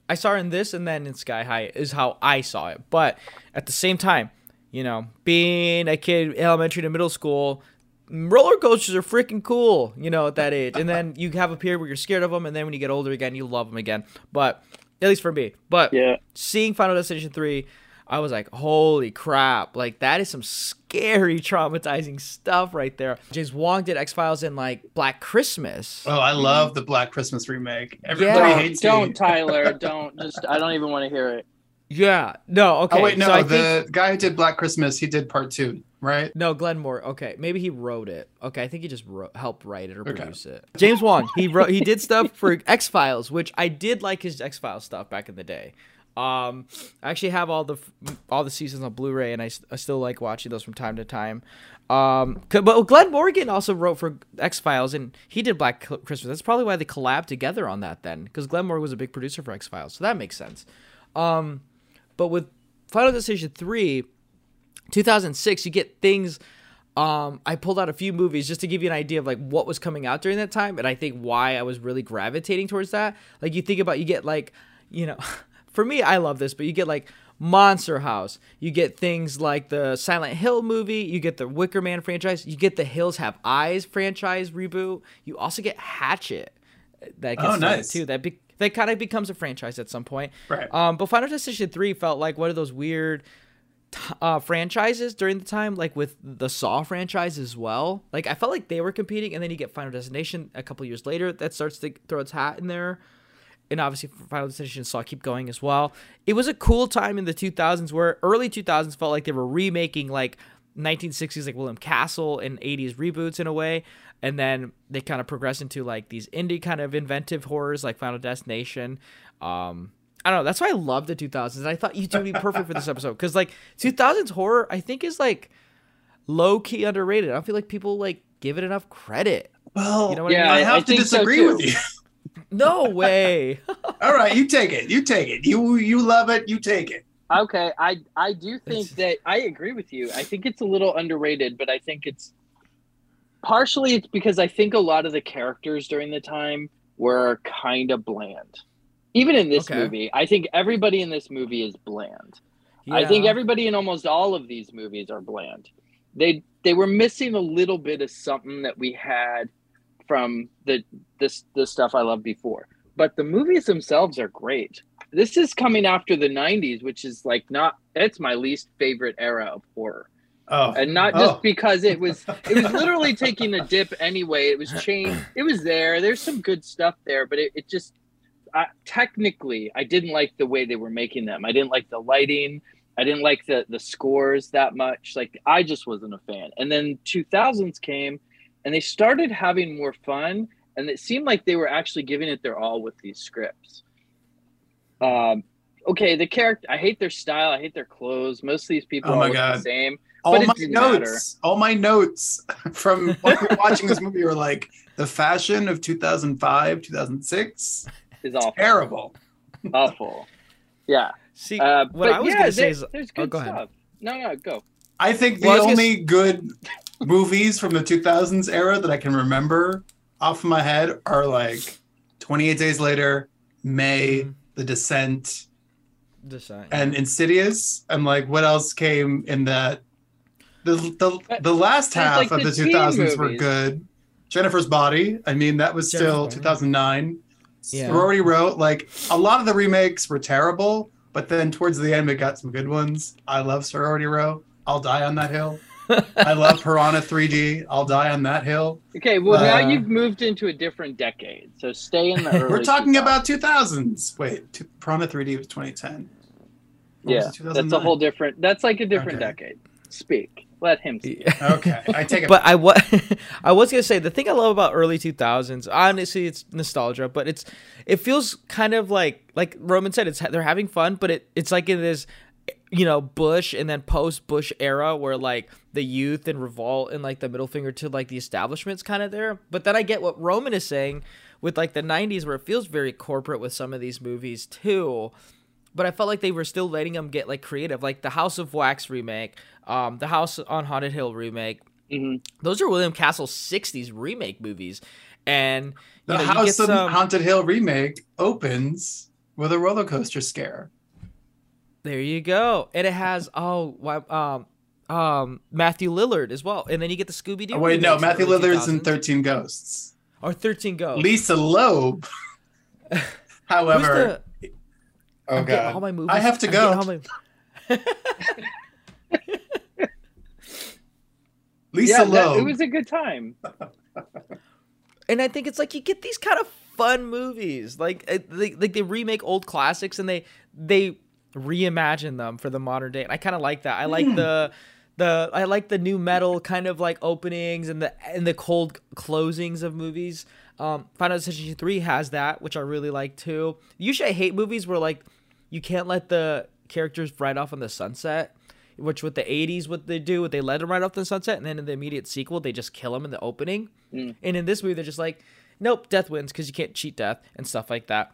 I saw her in this and then in Sky High is how I saw it. But at the same time, you know, being a kid, elementary to middle school, roller coasters are freaking cool. You know, at that age, and then you have a period where you're scared of them, and then when you get older again, you love them again. But at least for me. But Yeah. seeing Final Destination three. I was like, holy crap. Like, that is some scary, traumatizing stuff right there. James Wong did X Files and, like, Black Christmas. Oh, I mm-hmm. love the Black Christmas remake. Everybody Yeah. hates don't, me. Tyler. Don't. Just. I don't even want to hear it. Yeah. No, okay. oh wait, no, so I the think- guy who did Black Christmas, he did part two, right? No, Glenn Moore. Okay, maybe he wrote it. Okay, I think he just wrote, helped write it or Okay. produce it. James Wong. He wrote. He did stuff for X Files, which I did like his X Files stuff back in the day. Um, I actually have all the all the seasons on Blu-ray, and I, I still like watching those from time to time. Um, but Glenn Morgan also wrote for X Files, and he did Black Christmas. That's probably why they collabed together on that then, because Glenn Morgan was a big producer for X Files, so that makes sense. Um, but with Final Destination three, 2006 you get things um i pulled out a few movies just to give you an idea of like what was coming out during that time and i think why i was really gravitating towards that like you think about you get like you know for me i love this but you get like monster house. You get things like the silent hill movie. You get the wicker man franchise. You get the hills have eyes franchise reboot. You also get hatchet. That gets Oh, nice. too. That be- that kind of becomes a franchise at some point. Right. um but final destination 3 felt like one of those weird uh, franchises during the time, like with the Saw franchise as well. Like I felt like they were competing, and then you get Final Destination a couple years later that starts to throw its hat in there, and obviously Final Destination and Saw keep going as well. It was a cool time in the 2000s where early 2000s felt like they were remaking like 1960s like William Castle and 80s reboots in a way, and then they kind of progress into like these indie kind of inventive horrors like Final Destination. Um, I don't know. That's why I love the 2000s. I thought you two would be perfect for this episode because like 2000s horror, I think is like low key underrated. I don't feel like people like give it enough credit. Well, You know what Yeah, I I have I to think so, disagree with you. No way. All right, you take it. You take it. You you love it. You take it. Okay, I I do think that I agree with you. I think it's a little underrated, but I think it's partially it's because I think a lot of the characters during the time were kind of bland. Even in this Okay. movie, I think everybody in this movie is bland. I think everybody in almost all of these movies are bland. They they were missing a little bit of something that we had from the this the stuff I loved before. But the movies themselves are great. This is coming after the 90s, which is like not it's my least favorite era of horror. Oh, And not just Oh. because it was it was literally taking a dip anyway. It was changed. It was there. There's some good stuff there, but it, it just I, technically I didn't like the way they were making them. I didn't like the lighting. I didn't like the the scores that much. Like I just wasn't a fan. And then 2000s came, and they started having more fun, and it seemed like they were actually giving it their all with these scripts. Um, okay, the character. I hate their style. I hate their clothes. Most of these people Oh are my look the God. same. all but it my notes, matter. all my notes from when we were watching this movie were like the fashion of 2005, 2006. Is awful. Terrible. awful. Yeah. See, Uh, what I was yeah, gonna say there- is, there's oh, good go ahead. No, no, go. I think the Well, I was gonna only good movies from the 2000s era that I can remember off of my head are like 28 Days Later, May, Mm-hmm. The Descent, Decide. and Insidious. And like, what else came in that? The the, the last half like, of the the teen 2000s were good. Jennifer's Body. I mean, that was still 2009. Yeah. Sorority Row. Like a lot of the remakes were terrible, but then towards the end, we got some good ones. I love Sorority Row. I'll die on that hill. I love Piranha 3D. I'll die on that hill. Okay, well Uh, now you've moved into a different decade, so stay in the early. We're talking 2000s. about 2000s. Wait, two, Piranha 3D was 2010. What was yeah, it, that's a whole different. That's like a different Okay. decade. Speak. Let him speak. Okay, I take it. but I was I was gonna say the thing I love about early two thousands. Honestly, it's nostalgia, but it's it feels kind of like like Roman said. It's they're having fun, but it it's like in this you know Bush and then post Bush era where like the youth and revolt and like the middle finger to like the establishment's kind of there. But then I get what Roman is saying with like the '90s where it feels very corporate with some of these movies too but I felt like they were still letting them get like creative, like the House of Wax remake, um, the House on Haunted Hill remake. Mm-hmm. Those are William Castle '60s remake movies, and you the know, House of some- Haunted Hill remake opens with a roller coaster scare. There you go, and it has oh, um, um, Matthew Lillard as well, and then you get the Scooby Doo. Oh, wait, no, Matthew Lillard's in 13 Ghosts. or Thirteen Ghosts. Lisa Loeb. However, the- oh I'm god, all my movies. I have to go. all my- Lisa yeah, that, it was a good time. and I think it's like you get these kind of fun movies, like uh, they, like they remake old classics and they they reimagine them for the modern day. And I kind of like that. I like the the I like the new metal kind of like openings and the and the cold closings of movies. Um, Final Fantasy three has that, which I really like too. Usually, I hate movies where like you can't let the characters ride off on the sunset. Which with the '80s, what they do, what they let them right off the sunset, and then in the immediate sequel, they just kill them in the opening. Mm. And in this movie, they're just like, nope, death wins because you can't cheat death and stuff like that.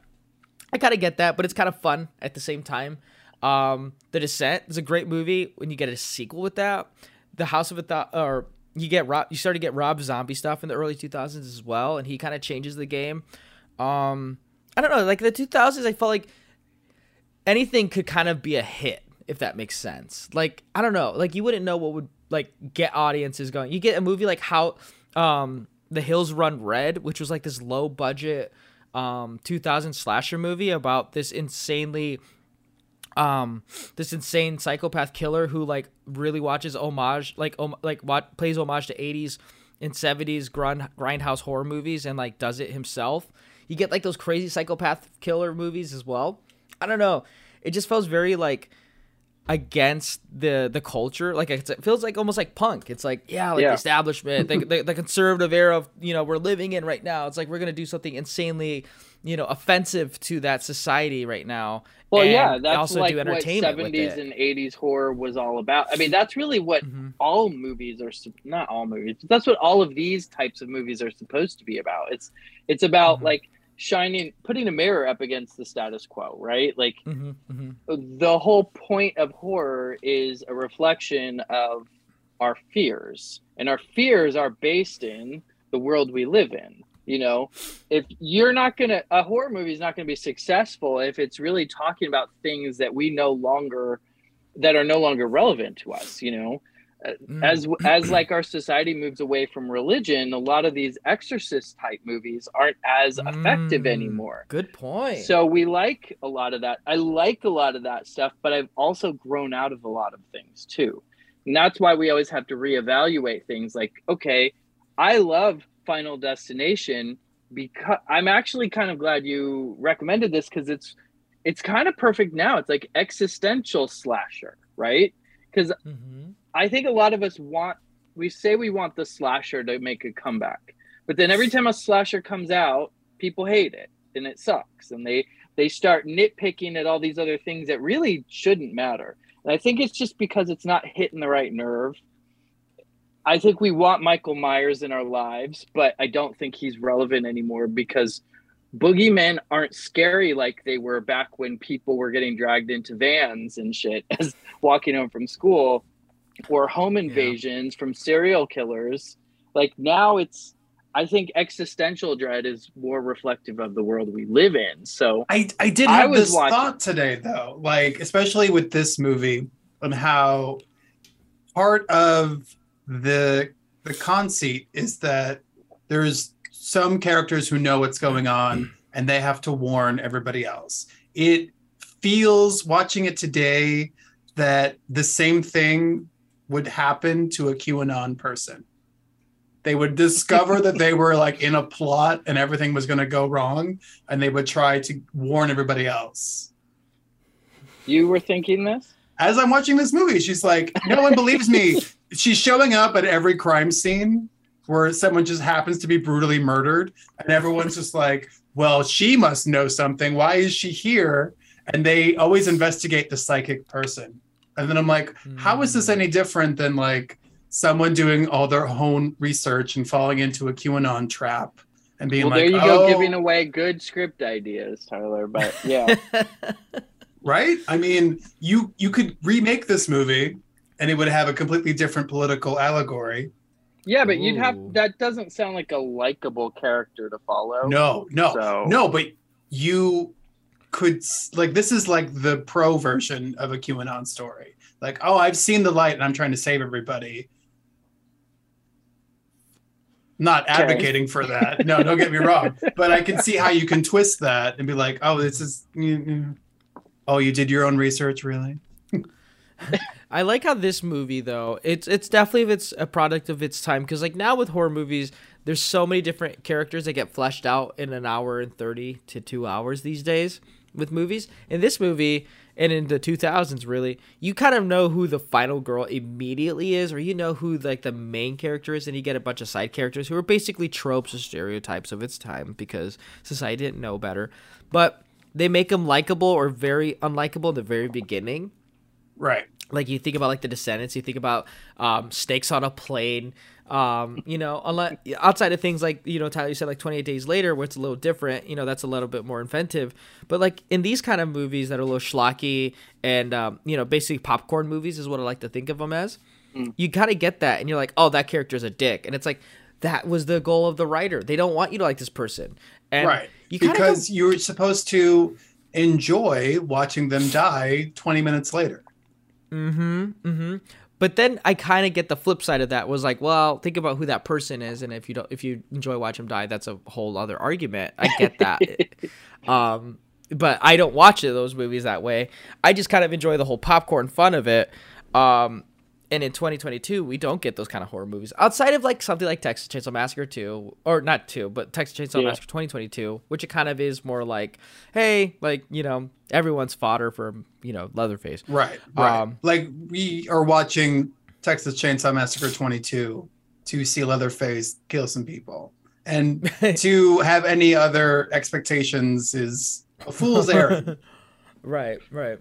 I kind of get that, but it's kind of fun at the same time. Um, the Descent is a great movie when you get a sequel with that. The House of a Thought, or you get Rob, you start to get Rob Zombie stuff in the early 2000s as well, and he kind of changes the game. Um, I don't know, like the 2000s, I felt like anything could kind of be a hit if that makes sense. Like I don't know, like you wouldn't know what would like get audiences going. You get a movie like how um The Hills Run Red, which was like this low budget um 2000 slasher movie about this insanely um this insane psychopath killer who like really watches homage like om- like what plays homage to 80s and 70s grind grindhouse horror movies and like does it himself. You get like those crazy psychopath killer movies as well. I don't know. It just feels very like against the the culture like it's, it feels like almost like punk it's like yeah like Yeah. the establishment the, the, the conservative era of you know we're living in right now it's like we're gonna do something insanely you know offensive to that society right now Well, and yeah, that's also like do what entertainment with seventies and eighties horror was all about. I mean, that's really what Mm-hmm. all movies are not all movies, but that's what all of these types of movies are supposed to be about. It's it's about Mm-hmm. like shining, putting a mirror up against the status quo, right? Like mm-hmm, mm-hmm. the whole point of horror is a reflection of our fears, and our fears are based in the world we live in. You know, if you're not gonna, a horror movie is not gonna be successful if it's really talking about things that we no longer, that are no longer relevant to us. You know, Mm. as as like our society moves away from religion, a lot of these exorcist type movies aren't as effective Mm, anymore. good point So we like a lot of that. I like a lot of that stuff, but I've also grown out of a lot of things too. And that's why we always have to reevaluate things like, okay, I love Final Destination because I'm actually kind of glad you recommended this because it's it's kind of perfect now. It's like existential slasher, right? Because Mhm. I think a lot of us want we say we want the slasher to make a comeback. But then every time a slasher comes out, people hate it and it sucks and they they start nitpicking at all these other things that really shouldn't matter. And I think it's just because it's not hitting the right nerve. I think we want Michael Myers in our lives, but I don't think he's relevant anymore because boogeymen aren't scary like they were back when people were getting dragged into vans and shit as walking home from school or home invasions from serial killers like now it's I think existential dread is more reflective of the world we live in. So I I did I have was this watching- thought today though, like especially with this movie and how part of the the conceit is that there's some characters who know what's going on and they have to warn everybody else. It feels watching it today that the same thing would happen to a QAnon person. They would discover that they were like in a plot and everything was going to go wrong, and they would try to warn everybody else. you were thinking this? As I'm watching this movie, she's like, No one believes me. She's showing up at every crime scene where someone just happens to be brutally murdered, and everyone's just like, Well, she must know something. Why is she here? And they always investigate the psychic person. And then I'm like, How is this hmm. any different than like someone doing all their own research and falling into a QAnon trap and being well, like, there you go, "Oh," giving away good script ideas, Tyler. But yeah, right? I mean, you you could remake this movie and it would have a completely different political allegory. yeah, but you'd have that doesn't sound like a likable character to follow. No, no, So- no, but you could like this is like the pro version of a QAnon story. Like, oh, I've seen the light and I'm trying to save everybody. Not Okay. advocating for that. No, don't get me wrong. But I can see how you can twist that and be like, oh, this is. mm, mm. Oh, you did your own research, really? I like how this movie though. It's it's definitely it's a product of its time because like now with horror movies, there's so many different characters that get fleshed out in an hour and thirty to two hours these days with movies. In this movie and in the 2000s, really, you kind of know who the final girl immediately is, or you know who like the main character is, and you get a bunch of side characters who are basically tropes or stereotypes of its time because society didn't know better. But they make them likable or very unlikable in the very beginning Right. Like you think about like the descendants you think about um snakes on a plane um you know unless outside of things like you know tyler you said like 28 days later where it's a little different you know that's a little bit more inventive. But like in these kind of movies that are a little schlocky and um you know basically popcorn movies is what i like to think of them as you kind of get that and you're like oh that character's a dick. And it's like that was the goal of the writer. They don't want you to like this person. And right. you because you're supposed to enjoy watching them die 20 minutes later. Mm-hmm. Mm-hmm. But then I kind of get the flip side of that was like, well, think about who that person is, and if you don't, if you enjoy watch them die, that's a whole other argument. I get that. um, but I don't watch those movies that way. I just kind of enjoy the whole popcorn fun of it. Um, and in 2022, we don't get those kind of horror movies outside of like something like Texas Chainsaw Massacre 2, or not 2, but Texas Chainsaw Yeah. Massacre 2022, which it kind of is more like, hey, like you know, everyone's fodder for you know Leatherface. Right. Right. Um, like we are watching Texas Chainsaw Massacre 22 to see Leatherface kill some people. And to have any other expectations is a fool's errand. right, right.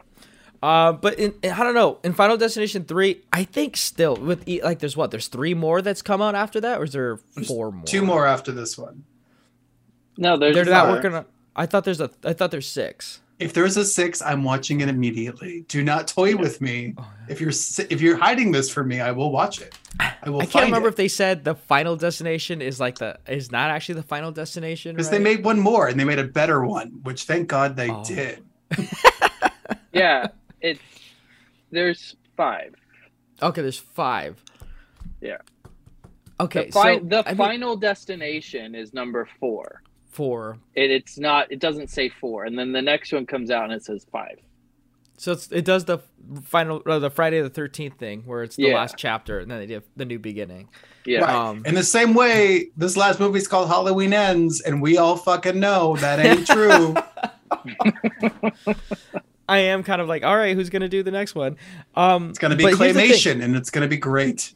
Uh, but in, in- I don't know. In Final Destination three, I think still with e- like there's what there's three more that's come out after that, or is there four more? Two more after this one. No, there's They're not working on. I thought there's a. I thought there's six. If there's a six, I'm watching it immediately. Do not toy with me. Oh, If you're if you're hiding this from me, I will watch it. I will I can't find remember it. if they said the Final Destination is like the is not actually the Final Destination. because right? they made one more and they made a better one, which thank God they Oh. did. Yeah, it's there's five. Okay, there's five. Yeah. Okay, the fi- so the I mean, final destination is number four. four. It, it's not. It doesn't say four, and then the next one comes out and it says five. So it's, it does the final, or the Friday the Thirteenth thing, where it's the Yeah. last chapter, and then they do the new beginning. Yeah. Right. Um, In the same way, this last movie's called Halloween Ends, and we all fucking know that ain't true. I am kind of like, all right, who's gonna do the next one? Um, It's gonna be but here's claymation, and it's gonna be great.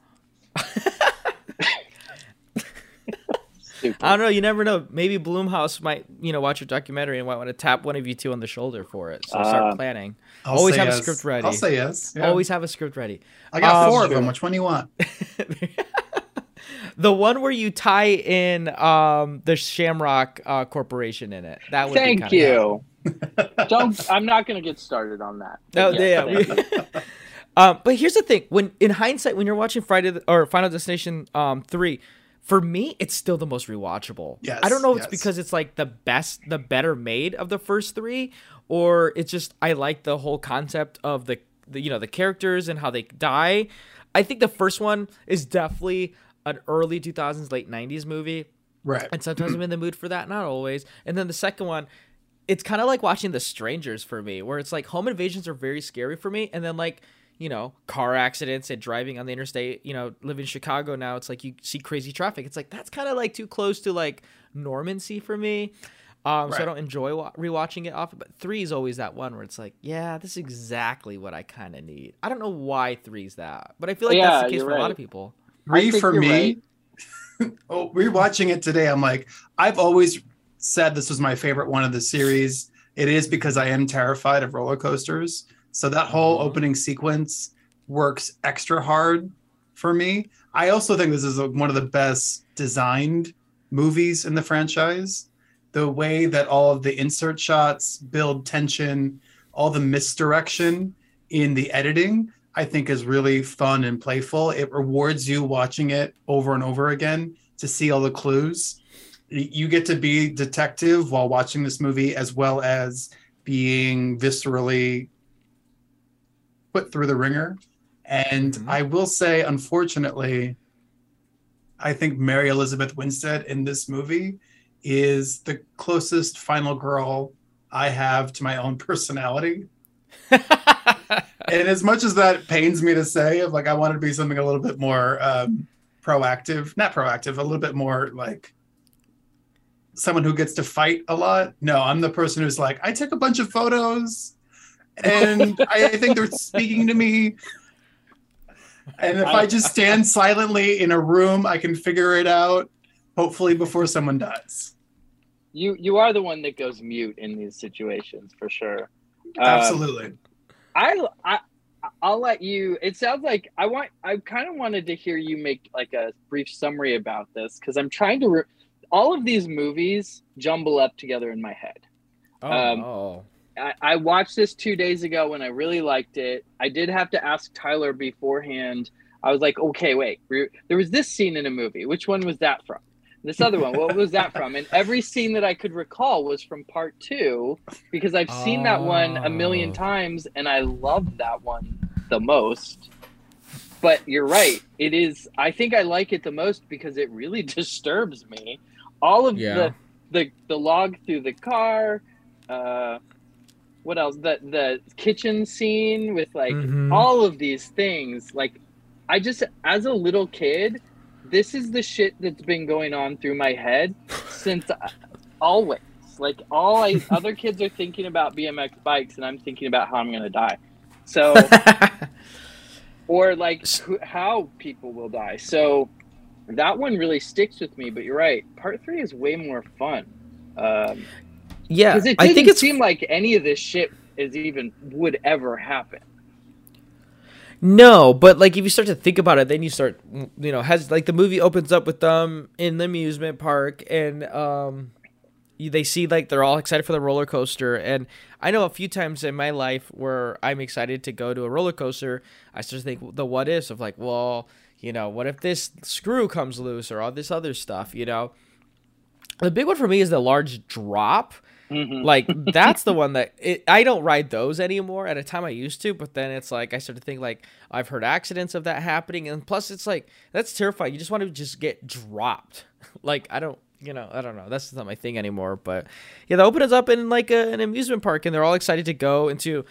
I don't know. You never know. Maybe Blumhouse might, you know, watch your documentary and might want to tap one of you two on the shoulder for it. So start Uh, planning. I'll Always say have a script ready. I'll say yes. yeah. Always have a script ready. I got Um, four of them. Which one do you want? The one where you tie in um, the Shamrock uh, Corporation in it. That would be Thank kinda you. Don't. I'm not going to get started on that. No, But yes, yeah. thank you. we- um, but here's the thing: when in hindsight, when you're watching Friday the, or Final Destination um, three, for me, it's still the most rewatchable. Yes, I don't know if yes. it's because it's like the best, the better made of the first three, or it's just I like the whole concept of the, the you know the characters and how they die. I think the first one is definitely an early 2000s, late 90s movie. Right. And sometimes I'm in the mood for that, not always. And then the second one, it's kind of like watching The Strangers for me, where it's like home invasions are very scary for me. And then, like, you know, car accidents and driving on the interstate, you know, live in Chicago now, it's like you see crazy traffic. It's like that's kind of like too close to like normancy for me. Um, So I don't enjoy wa- rewatching it often. But three is always that one where it's like, yeah, this is exactly what I kind of need. I don't know why three's that, but I feel like Yeah, that's the case you're for a lot of people. Three for you're me. right. oh, rewatching it today, I'm like, I've always said this was my favorite one of the series. It is because I am terrified of roller coasters. So that whole Mm-hmm. opening sequence works extra hard for me. I also think this is one of the best designed movies in the franchise. The way that all of the insert shots build tension, all the misdirection in the editing, I think is really fun and playful. It rewards you watching it over and over again to see all the clues. You get to be detective while watching this movie, as well as being viscerally put through the ringer. And Mhm. I will say, unfortunately, I think Mary Elizabeth Winstead in this movie is the closest final girl I have to my own personality. and as much as that pains me to say, of like I wanted to be something a little bit more um, proactive, not proactive, a little bit more like someone who gets to fight a lot. No, I'm the person who's like, I took a bunch of photos, and I, think they're speaking to me. And if I just stand silently in a room, I can figure it out. Hopefully, before someone does. You you are the one that goes mute in these situations for sure. Um, Absolutely. I I I'll let you. It sounds like I want. I kind of wanted to hear you make like a brief summary about this because I'm trying to. Re- all of these movies jumble up together in my head. Oh, Um, no. I, I watched this two days ago and I really liked it. I did have to ask Tyler beforehand. I was like, okay, wait. re- There was this scene in a movie. Which one was that from? This other one, what was that from? And every scene that I could recall was from part two because I've seen that one a million times and I love that one the most. But you're right. It is, I think I like it the most because it really disturbs me. All of Yeah. the, the, the log through the car, uh, what else? The the kitchen scene with like Mhm. all of these things. Like, I just as a little kid, this is the shit that's been going on through my head since uh, always. Like all I other kids are thinking about BMX bikes, and I'm thinking about how I'm gonna die. So, or like who, how people will die. So that one really sticks with me. But you're right. Part three is way more fun. Um, yeah, because it I didn't think it's seem like any of this shit is even would ever happen. No, but like if you start to think about it, then you start, you know, has like the movie opens up with them in the amusement park, and um, you, they see like they're all excited for the roller coaster, and I know a few times in my life where I'm excited to go to a roller coaster, I start to think the what ifs of like, well, you know, what if this screw comes loose or all this other stuff, you know. The big one for me is the large drop. Mm-hmm. Like that's the one that it, I don't ride those anymore. At a time I used to, but then it's like I started to think like I've heard accidents of that happening, and plus it's like that's terrifying. You just want to just get dropped. like I don't, you know, I don't know. That's not my thing anymore. But yeah, the open is up in like a, an amusement park, and they're all excited to go into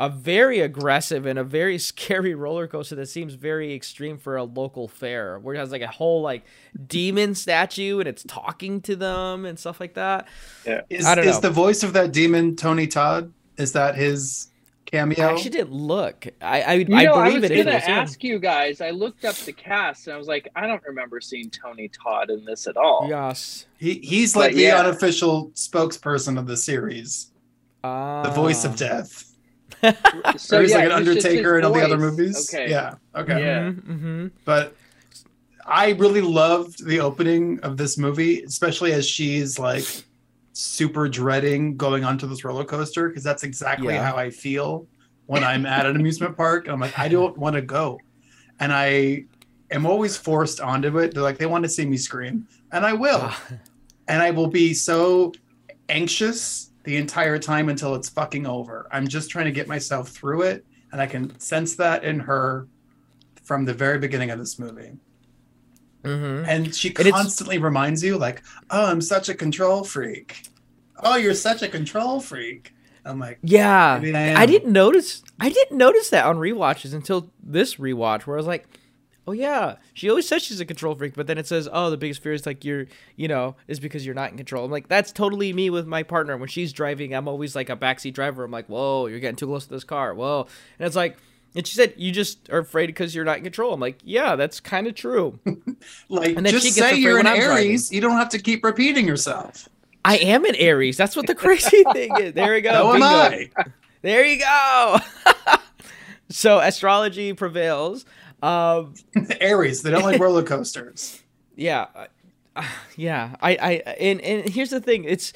a very aggressive and a very scary roller coaster that seems very extreme for a local fair, where it has like a whole like demon statue and it's talking to them and stuff like that. Yeah. Is, I don't is know. the voice of that demon Tony Todd? Is that his cameo? I actually didn't look. I I, You I know, I, believe was it is. gonna ask you guys. I looked up the cast and I was like, I don't remember seeing Tony Todd in this at all. Yes. He, he's But like the yeah. unofficial spokesperson of the series, Uh, the voice of death. So or he's yeah, like an it was just Undertaker his in all the other movies. Okay. Yeah. Okay. Yeah. Mm-hmm. But I really loved the opening of this movie, especially as she's like super dreading going onto this roller coaster because that's exactly Yeah. how I feel when I'm at an amusement park. I'm like, I don't want to go. And I am always forced onto it. They're like, they want to see me scream, and I will, Ah. and I will be so anxious the entire time until it's fucking over. I'm just trying to get myself through it, and I can sense that in her from the very beginning of this movie. Mhm. And she And constantly reminds you, like, "Oh, I'm such a control freak. Oh, you're such a control freak." I'm like, Yeah, I I, didn't notice. I didn't notice that on rewatches until this rewatch, where I was like, "Oh yeah, she always says she's a control freak," but then it says, "Oh, the biggest fear is like you're, you know, is because you're not in control." I'm like, that's totally me with my partner. When she's driving, I'm always like a backseat driver. I'm like, "Whoa, you're getting too close to this car." Whoa, and it's like, and she said, "You just are afraid because you're not in control." I'm like, "Yeah, that's kind of true." like, And then just she gets say you're an. Aries. You don't have to keep repeating yourself. I am an Aries. That's what the crazy thing is. There we go. So am. I. There you go. so astrology prevails. Um, Aries. They don't like roller coasters. yeah, uh, yeah. I, I, and and here's the thing. It's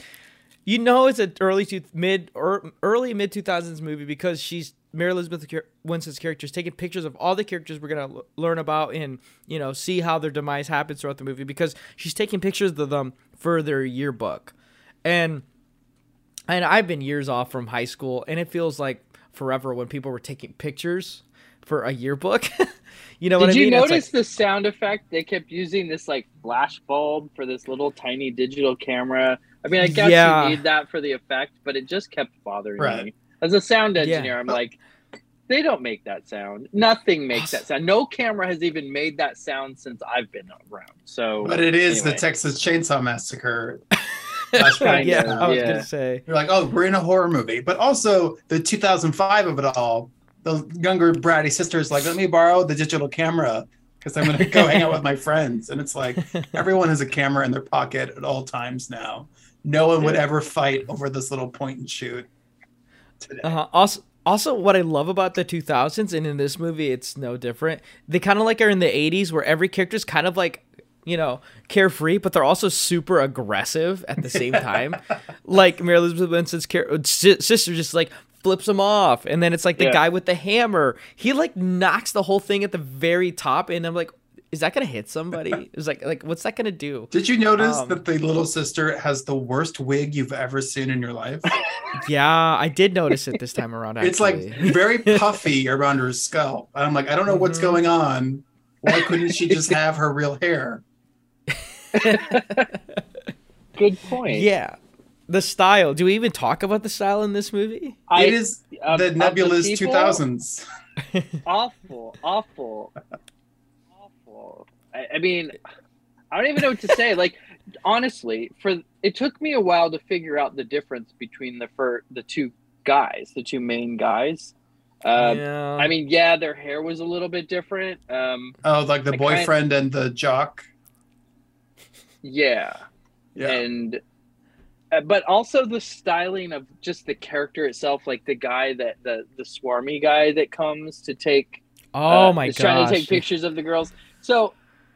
you know it's an early to mid or early mid two thousands movie because she's Mary Elizabeth Winstead's characters taking pictures of all the characters we're gonna l- learn about and you know see how their demise happens throughout the movie because she's taking pictures of them for their yearbook, and and I've been years off from high school, and it feels like forever when people were taking pictures for a yearbook. you know Did what I you mean? It's like- notice the sound effect? They kept using this like flash bulb for this little tiny digital camera. I mean, I guess Yeah. you need that for the effect, but it just kept bothering Right. me. As a sound Yeah. engineer, I'm like, they don't make that sound. Nothing makes that sound. No camera has even made that sound since I've been around. So, But it is the. Texas Chainsaw Massacre. flashback. yeah, I was yeah. gonna say. You're like, oh, we're in a horror movie. But also the 2005 of it all, the younger bratty sisters like, let me borrow the digital camera because I'm gonna go hang out with my friends. And it's like everyone has a camera in their pocket at all times now. No one would ever fight over this little point and shoot. Today. Uh-huh. Also, also, what I love about the 2000s, and in this movie, it's no different. They kind of like are in the 80s, where every character's kind of like, you know, carefree, but they're also super aggressive at the same time. like Mary Elizabeth Winstead's sister just like flips him off, and then it's like the Yeah. guy with the hammer. He like knocks the whole thing at the very top, and I'm like, is that gonna hit somebody? It was like, like what's that gonna do? Did you notice Um, that the little sister has the worst wig you've ever seen in your life? Yeah, I did notice it this time around. Actually. It's like very puffy around her skull. And I'm like, I don't know what's Mhm. going on. Why couldn't she just have her real hair? good point. Yeah. The style. Do we even talk about the style in this movie? I- it is of- the of the nebulous people- 2000s. awful, awful, awful. I, I mean, I don't even know what to say. Like, honestly, for it took me a while to figure out the difference between the for the two guys, the two main guys. Um, yeah. I mean, yeah, their hair was a little bit different. Um, Oh, like the I kind- boyfriend and the jock. Yeah, Yeah. and uh, but also the styling of just the character itself, like the guy that the the swarmy guy that comes to take oh uh, my gosh. trying to take pictures of the girls. So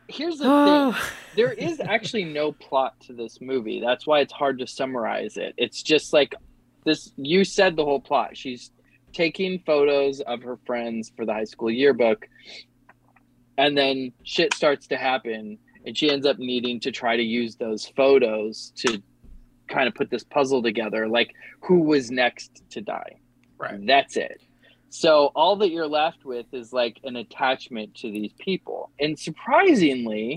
here's the thing: there is actually no plot to this movie. That's why it's hard to summarize it. It's just like this. You said the whole plot. She's taking photos of her friends for the high school yearbook, and then shit starts to happen, and she ends up needing to try to use those photos to kind of put this puzzle together. Like, who was next to die? Right. That's it. So all that you're left with is like an attachment to these people. And surprisingly,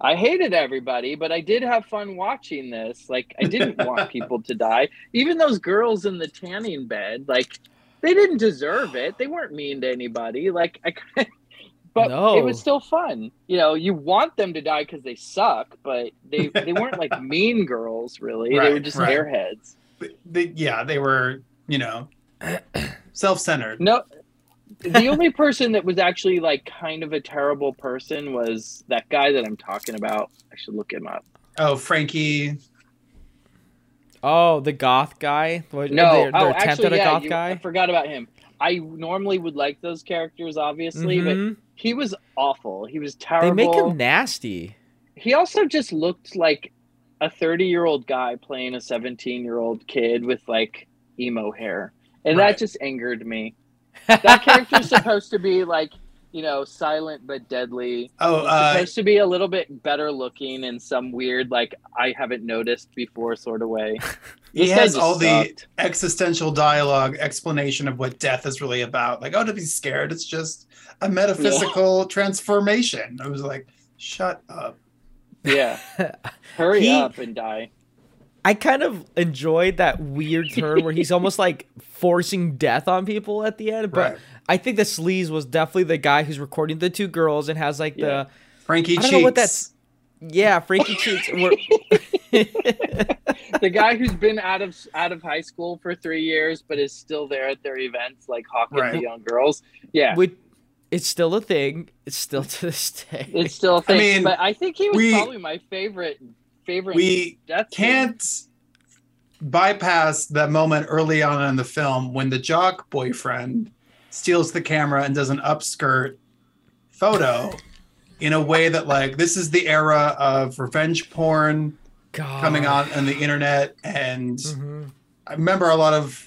I hated everybody, but I did have fun watching this. Like I didn't want people to die. Even those girls in the tanning bed, like they didn't deserve it. They weren't mean to anybody. Like I but No. it was still fun. You know, you want them to die because they suck, but they they weren't like mean girls really. they were just right. airheads. They, yeah, they were, you know, self-centered. No, the only person that was actually like kind of a terrible person was that guy that I'm talking about. I should look him up. Oh, Frankie. Oh, the goth guy. What- No, their, their oh, attempt actually, at a yeah, goth you- guy. I forgot about him. I normally would like those characters, obviously, Mhm. but he was awful. He was terrible. They make him nasty. he also just looked like a 30 year old guy playing a 17 year old kid with like emo hair and Right. that just angered me that character's supposed to be like you know, silent but deadly. Oh, uh, supposed to be a little bit better looking in some weird, like I haven't noticed before sort of way. he has just all the existential dialogue explanation of what death is really about. Like, oh, to be scared, it's just a metaphysical transformation. I was like, shut up. Yeah, hurry He- up and die. I kind of enjoyed that weird turn where he's almost like forcing death on people at the end. But Right. I think the sleaze was definitely the guy who's recording the two girls and has like Yeah. the Frankie I Cheeks. don't know what that's. Yeah, Frankie Cheeks. We're- the guy who's been out of out of high school for three years but is still there at their events, like hawking Right. the young girls. Yeah, Which it's still a thing. It's still to this day. it's still a thing. I mean, but I think he was we- probably my favorite favorite. we death can't bypass that moment early on in the film when the jock boyfriend steals the camera and does an upskirt photo in a way that like this is the era of revenge porn God. coming on on the internet and Mhm. I remember a lot of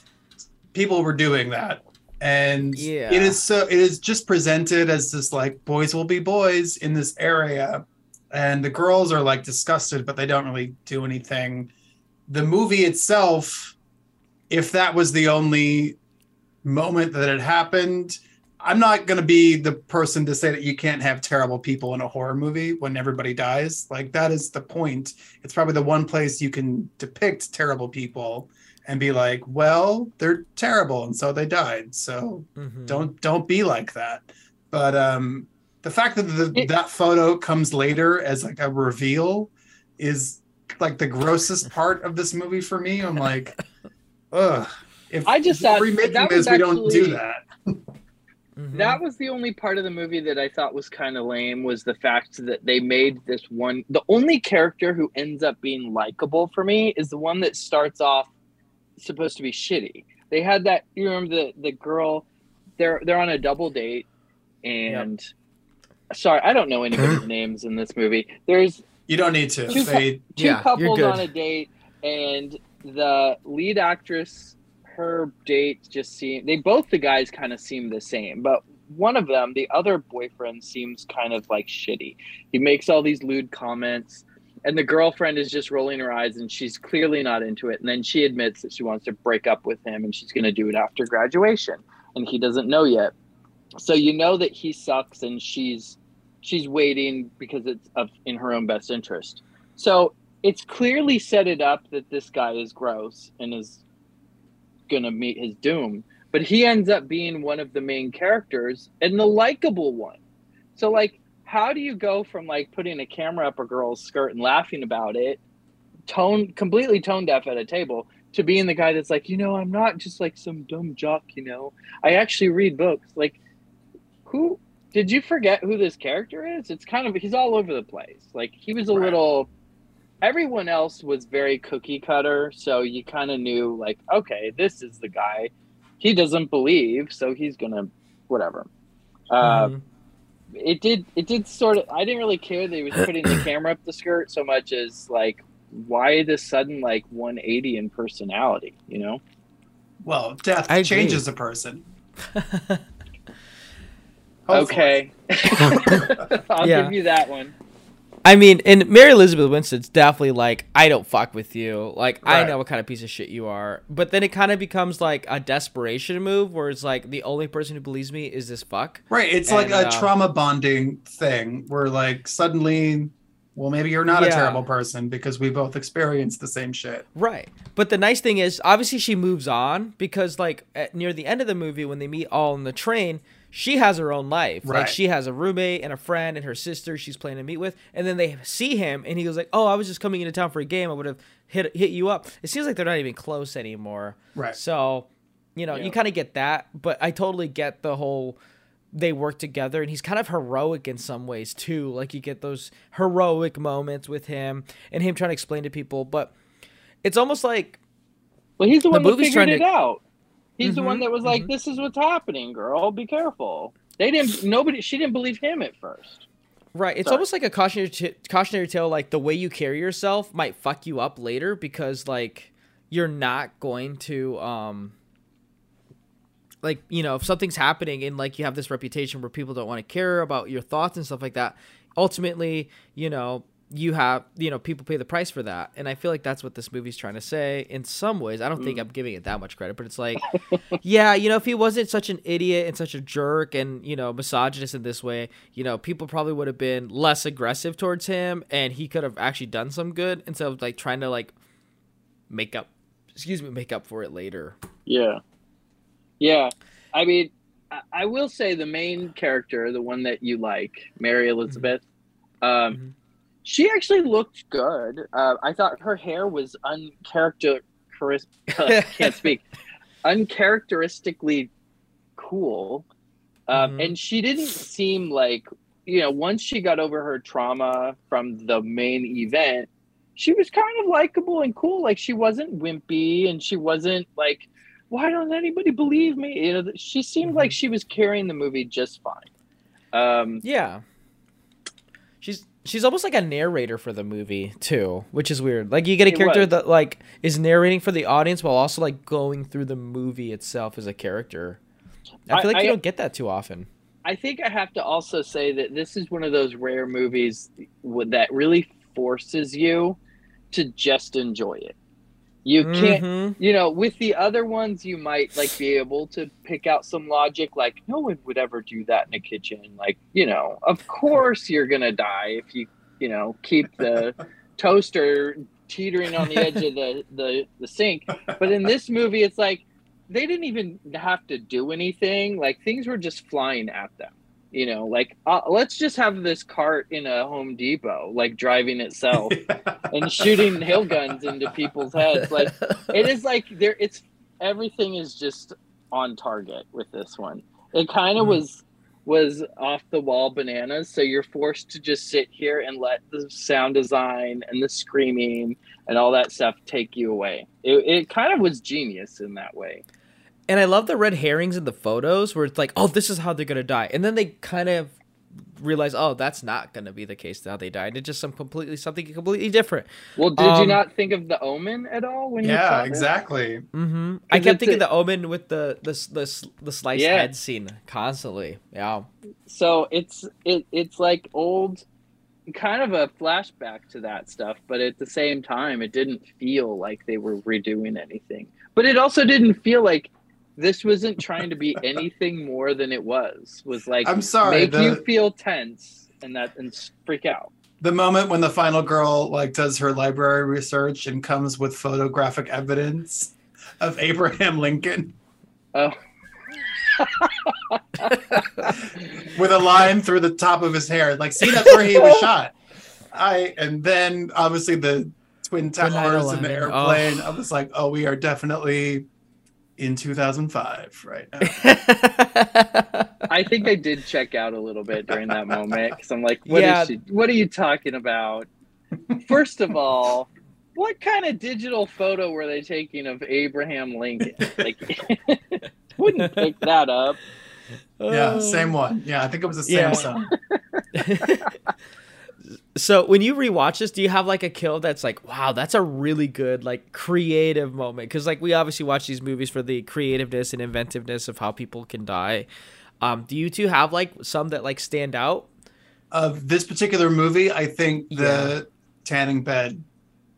people were doing that and Yeah. it is so it is just presented as this like boys will be boys in this area and the girls are like disgusted but they don't really do anything the movie itself if that was the only moment that it happened. I'm not going to be the person to say that you can't have terrible people in a horror movie when everybody dies. Like that is the point. It's probably the one place you can depict terrible people and be like well they're terrible and so they died. So Mhm. don't don't be like that. But um the fact that the, It- that photo comes later as like a reveal is like the grossest part of this movie for me. I'm like ugh if I just if thought remaking that was this we don't do actually- that Mhm. That was the only part of the movie that I thought was kind of lame was the fact that they made this one the only character who ends up being likable for me is the one that starts off supposed to be shitty. They had that you remember the the girl they're they're on a double date and sorry, I don't know anybody's names in this movie. There's you don't need to Two they two Yeah, you're couples on a date and the lead actress her date just seem they both the guys kind of seem the same but one of them the other boyfriend seems kind of like shitty. He makes all these lewd comments and the girlfriend is just rolling her eyes and she's clearly not into it and then she admits that she wants to break up with him and she's going to do it after graduation and he doesn't know yet. So you know that he sucks and she's she's waiting because it's of in her own best interest. So it's clearly set it up that this guy is gross and is gonna meet his doom but he ends up being one of the main characters and the likable one. So like how do you go from like putting a camera up a girl's skirt and laughing about it tone completely tone deaf at a table to being the guy that's like you know i'm not just like some dumb jock you know. I actually read books. Like who did you forget who this character is? It's kind of he's all over the place. Like he was a Right. little everyone else was very cookie cutter so you kind of knew like okay this is the guy. He doesn't believe so he's gonna whatever. Uh, Mhm. it did it did sort of i didn't really care that he was putting the camera up the skirt so much as like why this sudden like 180 in personality you know? Well death I agree. changes a person. Okay. I'll Yeah. give you that one I mean, and Mary Elizabeth Winstead's definitely like, I don't fuck with you. Like, I know what kind of piece of shit you are. But then it kind of becomes like a desperation move where it's like, the only person who believes me is this fuck. right it's like a uh, trauma bonding thing where like suddenly well maybe you're not a terrible person because we both experienced the same shit Right. But the nice thing is, obviously, she moves on because, like, at, near the end of the movie, when they meet all on the train, she has her own life. right. Like, she has a roommate and a friend and her sister she's planning to meet with. And then they see him, and he goes like, "Oh, I was just coming into town for a game. I would have hit hit you up." It seems like they're not even close anymore. Right. So, you know, Yeah. you kind of get that, but I totally get the whole they work together and he's kind of heroic in some ways too like you get those heroic moments with him and him trying to explain to people but it's almost like well he's the The one that figured trying it to- out he's the Mhm, one that was like this is what's happening girl be careful they didn't nobody she didn't believe him at first Right. It's Sorry. almost like a cautionary t- cautionary tale. Like the way you carry yourself might fuck you up later because like you're not going to um like you know if something's happening and like you have this reputation where people don't want to care about your thoughts and stuff like that ultimately you know you have you know people pay the price for that and i feel like that's what this movie's trying to say in some ways i don't think Mm. i'm giving it that much credit but it's like yeah you know if he wasn't such an idiot and such a jerk and you know misogynist in this way you know people probably would have been less aggressive towards him and he could have actually done some good instead of like trying to like make up excuse me make up for it later Yeah. Yeah. I mean, I, I will say the main character, the one that you like, Mary Elizabeth, um, she actually looked good. Uh, I thought her hair was uncharacter can't speak uncharacteristically cool. Um, And she didn't seem like, you know, once she got over her trauma from the main event, she was kind of likable and cool. Like she wasn't wimpy and she wasn't like, why don't anybody believe me? You know, she seemed like she was carrying the movie just fine. Um, yeah. She's she's almost like a narrator for the movie too, which is weird. Like you get a character was. that like is narrating for the audience while also like going through the movie itself as a character. I I- feel like I- you don't get that too often. I think I have to also say that this is one of those rare movies that really forces you to just enjoy it. You can't, Mhm. you know, with the other ones, you might like be able to pick out some logic, like no one would ever do that in a kitchen. Like, you know, of course you're gonna die if you, you know, keep the toaster teetering on the edge of the, the the sink. But in this movie, it's like they didn't even have to do anything. Like things were just flying at them. You know, like uh, let's just have this cart in a Home Depot, like driving itself and shooting hail guns into people's heads. Like it is like there. It's everything is just on target with this one. It kind of Mhm. was was off the wall bananas. So you're forced to just sit here and let the sound design and the screaming and all that stuff take you away. It, it kind of was genius in that way. And I love the red herrings in the photos where it's like, oh, this is how they're gonna die, and then they kind of realize, oh, that's not gonna be the case how they died. It's just some completely something completely different. Well, did you Um, not think of the Omen at all when you Yeah, exactly. Mm-hmm. I kept thinking a- the Omen with the the s- the, s- the sliced Yeah. head scene constantly. Yeah. so it's it it's like old kind of a flashback to that stuff but at the same time it didn't feel like they were redoing anything but it also didn't feel like this wasn't trying to be anything more than it was was like I'm sorry, make you feel tense and that and freak out The moment when the final girl like does her library research and comes with photographic evidence of Abraham Lincoln oh with a line through the top of his hair, like see that's where he was shot. I and then obviously the twin towers and the airplane. Oh. I was like, oh, we are definitely in 2005 right now. i think i did check out a little bit during that moment because i'm like what is Yeah. she, what are you talking about first of all what kind of digital photo were they taking of abraham lincoln like wouldn't pick that up Yeah, same one. Yeah, I think it was a Yeah. So when you rewatch this, do you have like a kill that's like, wow, that's a really good like creative moment? Because like we obviously watch these movies for the creativeness and inventiveness of how people can die. Um, do you two have like some that like stand out? of this particular movie, I think the Yeah. tanning bed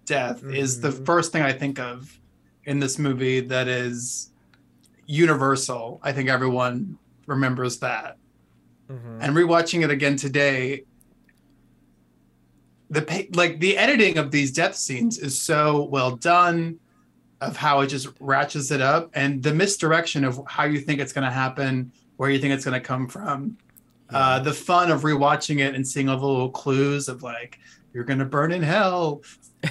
death is the Mhm. first thing I think of in this movie that is universal. I think everyone remembers that. And rewatching it again today, the like the editing of these death scenes is so well done of how it just ratchets it up and the misdirection of how you think it's going to happen, where you think it's going to come from. Uh, the fun of rewatching it and seeing all the little clues of like you're going to burn in hell.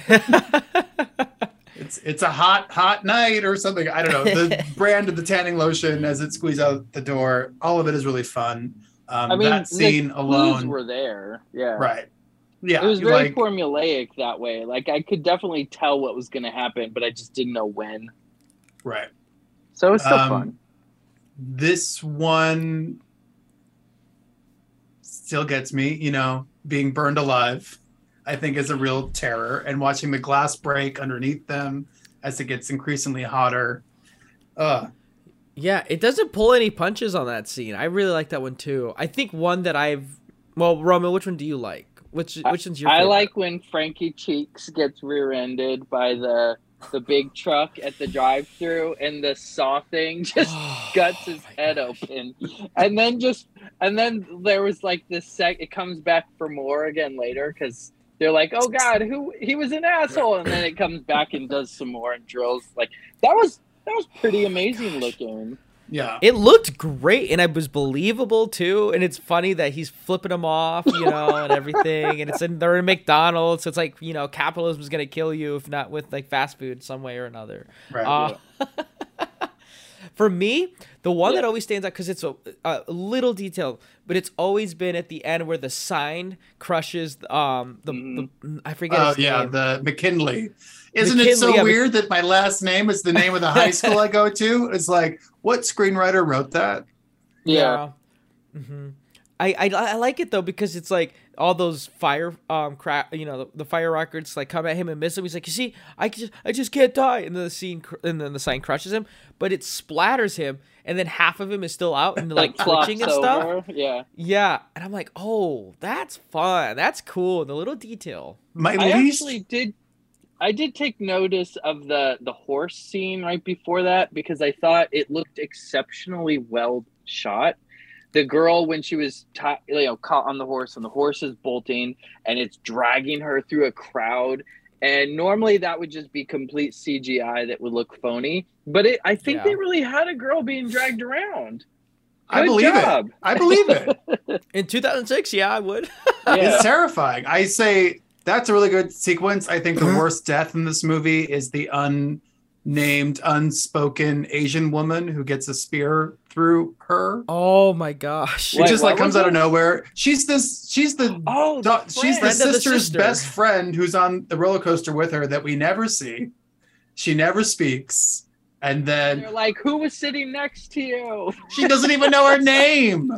it's it's a hot hot night or something. I don't know. The brand of the tanning lotion as it squeezes out the door. All of it is really fun. Um, i mean that scene the alone, clues were there yeah right? Yeah, it was very like formulaic that way like i could definitely tell what was going to happen but i just didn't know when right. so it was still Um, fun This one still gets me. You know, being burned alive, I think is a real terror, and watching the glass break underneath them as it gets increasingly hotter. Uh, Yeah, it doesn't pull any punches on that scene. I really like that one too. I think one that I've well, Roman, which one do you like? Which which one's your? I favorite? like when Frankie Cheeks gets rear-ended by the the big truck at the drive-through, and the saw thing just oh guts his head open, and then just and then there was like this sec. It comes back for more again later because they're like, "Oh God, who he was an asshole," and then it comes back and does some more and drills. Like that was that was pretty amazing looking. Yeah. It looked great and it was believable too. And it's funny that he's flipping them off, you know, and everything. And it's in they're in McDonald's. So it's like, you know, capitalism is gonna kill you if not with like fast food some way or another. Right. Uh, for me, the one that always stands out because it's a, a little detail, but it's always been at the end where the sign crushes um the, the I forget Oh yeah, name. the McKinley. Isn't it so yeah, Mc- weird that my last name is the name of the high school I go to? It's like, what screenwriter wrote that? Yeah. hmm I, I I like it though because it's like all those fire um crap you know the, the fire rockets like come at him and miss him. He's like, you see, I just I just can't die, and then the scene cr- and then the sign crushes him, but it splatters him, and then half of him is still out and like flops twitching and stuff. over, Yeah. Yeah, and I'm like, oh, that's fun. That's cool. The little detail. My I least actually did I did take notice of the the horse scene right before that because I thought it looked exceptionally well shot. The girl when she was ti you know caught on the horse and the horse is bolting and it's dragging her through a crowd and normally that would just be complete CGI that would look phony, but it I think Yeah. they really had a girl being dragged around. I Good believe job. it. I believe it. In 2006, yeah, I would. Yeah. It's terrifying. I say that's a really good sequence. I think the Uh-huh. worst death in this movie is the unnamed, unspoken Asian woman who gets a spear through her. oh my gosh. It Wait, just like comes out of nowhere. She's this. She's the. Oh, the she's the friend the sister's sister. best friend who's on the roller coaster with her that we never see. She never speaks, and then They're like, who was sitting next to you? she doesn't even know her name.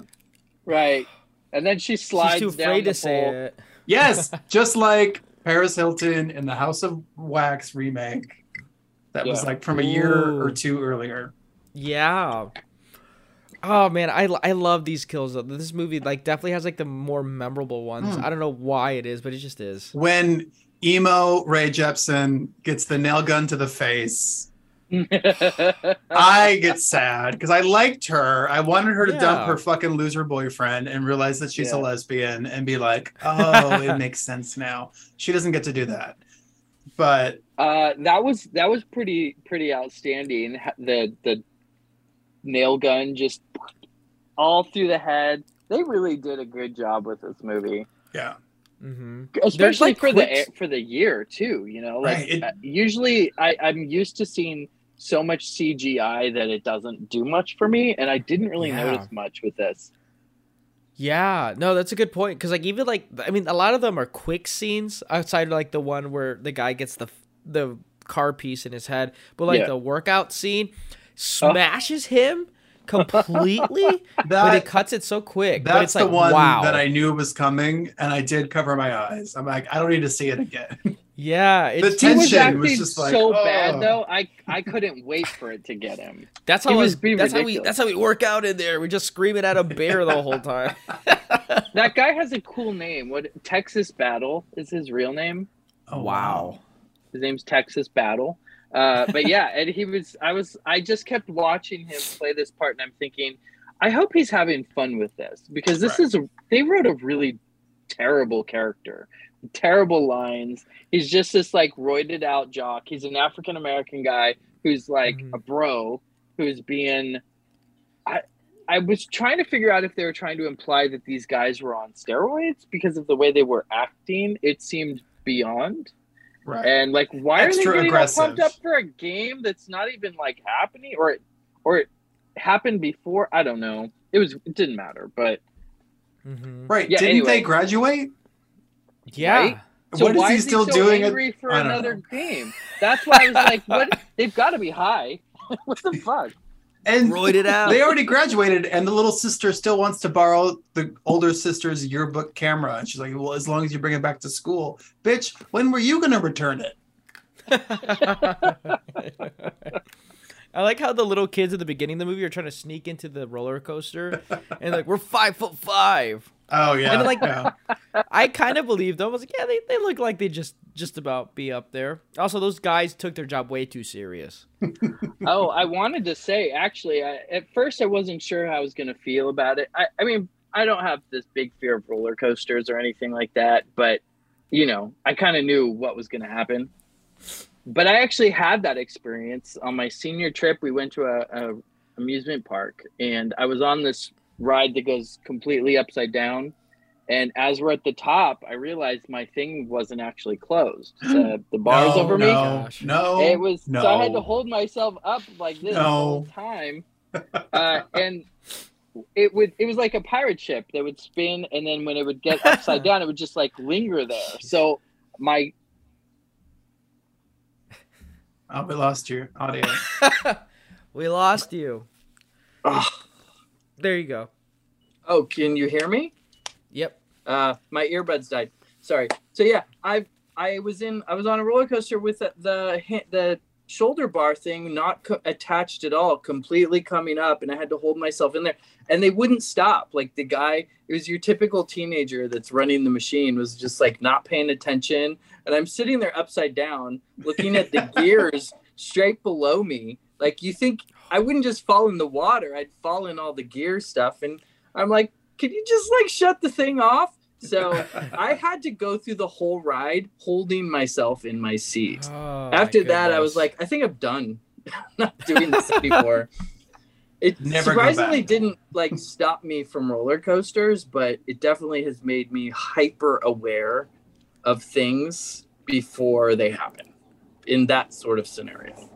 Right. And then she slides She's too down afraid the to say it. Yes, just like Paris Hilton in the House of Wax remake. That was like from a year or two earlier. Yeah. Oh man, I, I love these kills though. This movie like definitely has like the more memorable ones. Hmm. I don't know why it is, but it just is. When emo Ray Jepsen gets the nail gun to the face, I get sad because I liked her. I wanted her to dump her fucking loser boyfriend and realize that she's a lesbian and be like, oh, it makes sense now. She doesn't get to do that. But uh, that was that was pretty pretty outstanding. The the nail gun just all through the head. They really did a good job with this movie, yeah. Mm-hmm. especially like, for the for the year too. You know, like Right, it- uh, usually I, I'm used to seeing so much CGI that it doesn't do much for me, and I didn't really Yeah. notice much with this. Yeah, no, that's a good point. Cause like even like I mean, a lot of them are quick scenes outside of like the one where the guy gets the the car piece in his head, but like Yeah. the workout scene uh. smashes him completely, but it cuts it so quick. but That's it's the like one wow. that I knew was coming, and I did cover my eyes. I'm like, I don't need to see it again. yeah, the it's, He was tension acting was just like, so oh. bad though. I I couldn't wait for it to get him. that's he how was being that's how we that's how we work out in there. We're just screaming at a bear the whole time. That guy has a cool name. What Texas Battle is his real name? Oh, wow. His name's Texas Battle. Uh, but yeah, and he was. I was. I just kept watching him play this part, and I'm thinking, I hope he's having fun with this because this Right. is a. They wrote a really terrible character, terrible lines. He's just this like roided out jock. He's an African American guy who's like Mhm. a bro who's being. I I was trying to figure out if they were trying to imply that these guys were on steroids because of the way they were acting. It seemed beyond. Right. And like, why Extra are they getting all aggressive. pumped up for a game that's not even like happening, or it, or it happened before? I don't know. It was. It didn't matter, but hmm Right. Yeah, Didn't anyway. they graduate? Yeah. Right? So what is why he is still he so doing? at- angry for I another know. game? That's why I was like, what? They've got to be high. what the fuck? And Roided out. they already graduated, and the little sister still wants to borrow the older sister's yearbook camera. And she's like, "Well, as long as you bring it back to school, bitch. When were you gonna return it?" I like how the little kids at the beginning of the movie are trying to sneak into the roller coaster, and like we're five foot five. Oh yeah, And like, yeah. I kind of believed them. I was like, yeah, they, they look like they just just about be up there. Also, those guys took their job way too serious. oh, I wanted to say actually, I, at first I wasn't sure how I was going to feel about it. I, I mean, I don't have this big fear of roller coasters or anything like that, but you know, I kind of knew what was going to happen. But I actually had that experience on my senior trip. We went to a, a amusement park, and I was on this ride that goes completely upside down. And as we're at the top, I realized my thing wasn't actually closed. The, the bars No, over me. no, no, It was so I had to hold myself up like this the No. whole time. Uh, and it would it was like a pirate ship that would spin and then when it would get upside down it would just like linger there. So my Oh, we lost your audio. we lost you. Ugh. There you go. Oh, can you hear me? Yep. Uh, my earbuds died. Sorry. So yeah, I I was in I was on a roller coaster with the the, the shoulder bar thing not co- attached at all, completely coming up, and I had to hold myself in there, and they wouldn't stop. Like the guy, it was your typical teenager that's running the machine was just like not paying attention, and I'm sitting there upside down, looking at the gears straight below me. Like you think I wouldn't just fall in the water, I'd fall in all the gear stuff, and I'm like, can you just like shut the thing off? So I had to go through the whole ride holding myself in my seat. Oh, After that, I was like, I think I'm done. not doing this anymore. It Never surprisingly didn't like stop me from roller coasters, but it definitely has made me hyper aware of things before they happen in that sort of scenario.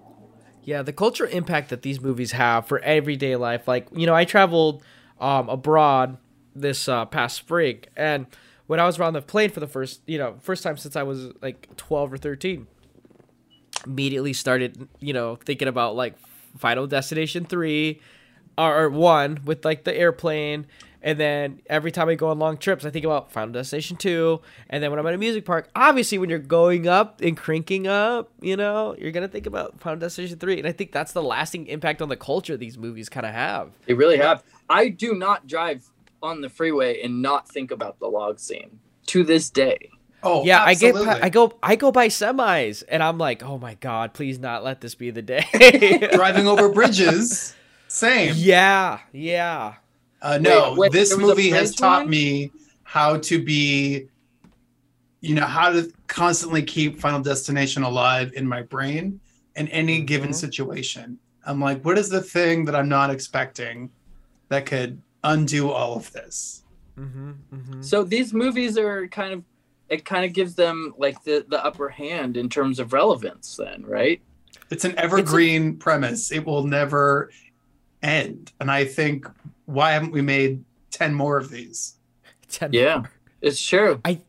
Yeah, the cultural impact that these movies have for everyday life. Like, you know, I traveled um, abroad this uh, past spring, and when I was on the plane for the first, you know, first time since I was like 12 or 13, immediately started, you know, thinking about like Final Destination 3 or, or 1 with like the airplane. And then every time I go on long trips, I think about Final Destination 2. And then when I'm at a music park, obviously when you're going up and cranking up, you know, you're going to think about Final Destination 3. And I think that's the lasting impact on the culture these movies kind of have. They really have. I do not drive on the freeway and not think about the log scene to this day. Oh, yeah, I get. I go I go by semis and I'm like, "Oh my god, please not let this be the day." driving over bridges. Same. Yeah, yeah. Uh, no, Wait, wait, this there was a movie has taught one? me how to be, you know, how to constantly keep Final Destination alive in my brain in any given Mhm. situation. I'm like, what is the thing that I'm not expecting that could undo all of this? Mm-hmm, mm-hmm. So these movies are kind of it kind of gives them like the the upper hand in terms of relevance then, right? It's an evergreen premise. It will never end. And I think, why haven't we made 10 more of these? Ten Yeah. more. It's true. I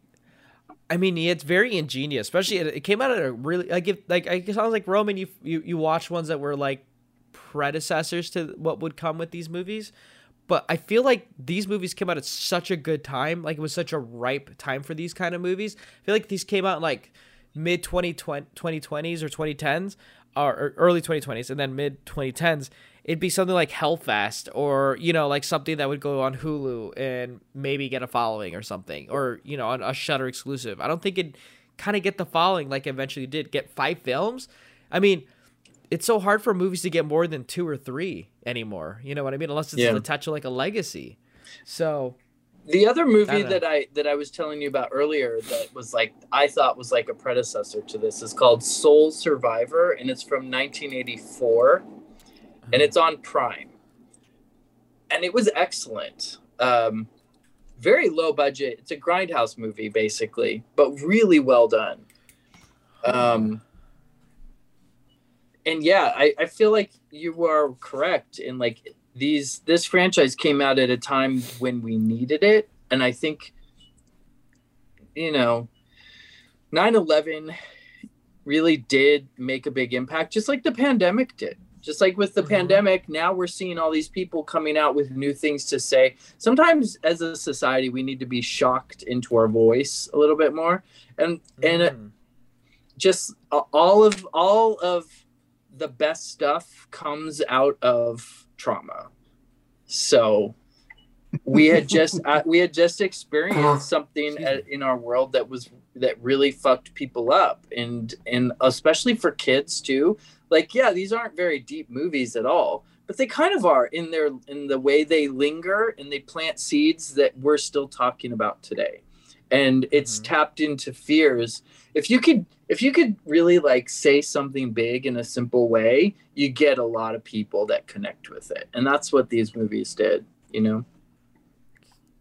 I mean, it's very ingenious, especially it, it came out at a really like if like I sounds like Roman you you you watch ones that were like predecessors to what would come with these movies. But I feel like these movies came out at such a good time. Like it was such a ripe time for these kind of movies. I feel like these came out in like mid 2020s or 2010s or, uh, or early 2020s and then mid 2010s. It'd be something like Hellfest or, you know, like something that would go on Hulu and maybe get a following or something or, you know, a Shudder exclusive. I don't think it'd kind of get the following like eventually did. Get five films. I mean, it's so hard for movies to get more than two or three anymore. You know what I mean? Unless it's Yeah. attached to like a legacy. So The other movie Kinda. that I that I was telling you about earlier that was like I thought was like a predecessor to this is called Sole Survivor and it's from 1984 and it's on Prime. And it was excellent. Um very low budget. It's a grindhouse movie basically, but really well done. Um and yeah, I, I feel like you are correct in like these this franchise came out at a time when we needed it and i think you know 9-11 really did make a big impact just like the pandemic did just like with the pandemic now we're seeing all these people coming out with new things to say. Sometimes as a society we need to be shocked into our voice a little bit more. And and uh, mm, just all of all of the best stuff comes out of trauma. So we had just uh, we had just experienced something at, in our world that was that really fucked people up. And and especially for kids too like yeah these aren't very deep movies at all but they kind of are in their in the way they linger and they plant seeds that we're still talking about today. And it's mm-hmm. tapped into fears. If you could if you could really like say something big in a simple way you get a lot of people that connect with it. And that's what these movies did you know?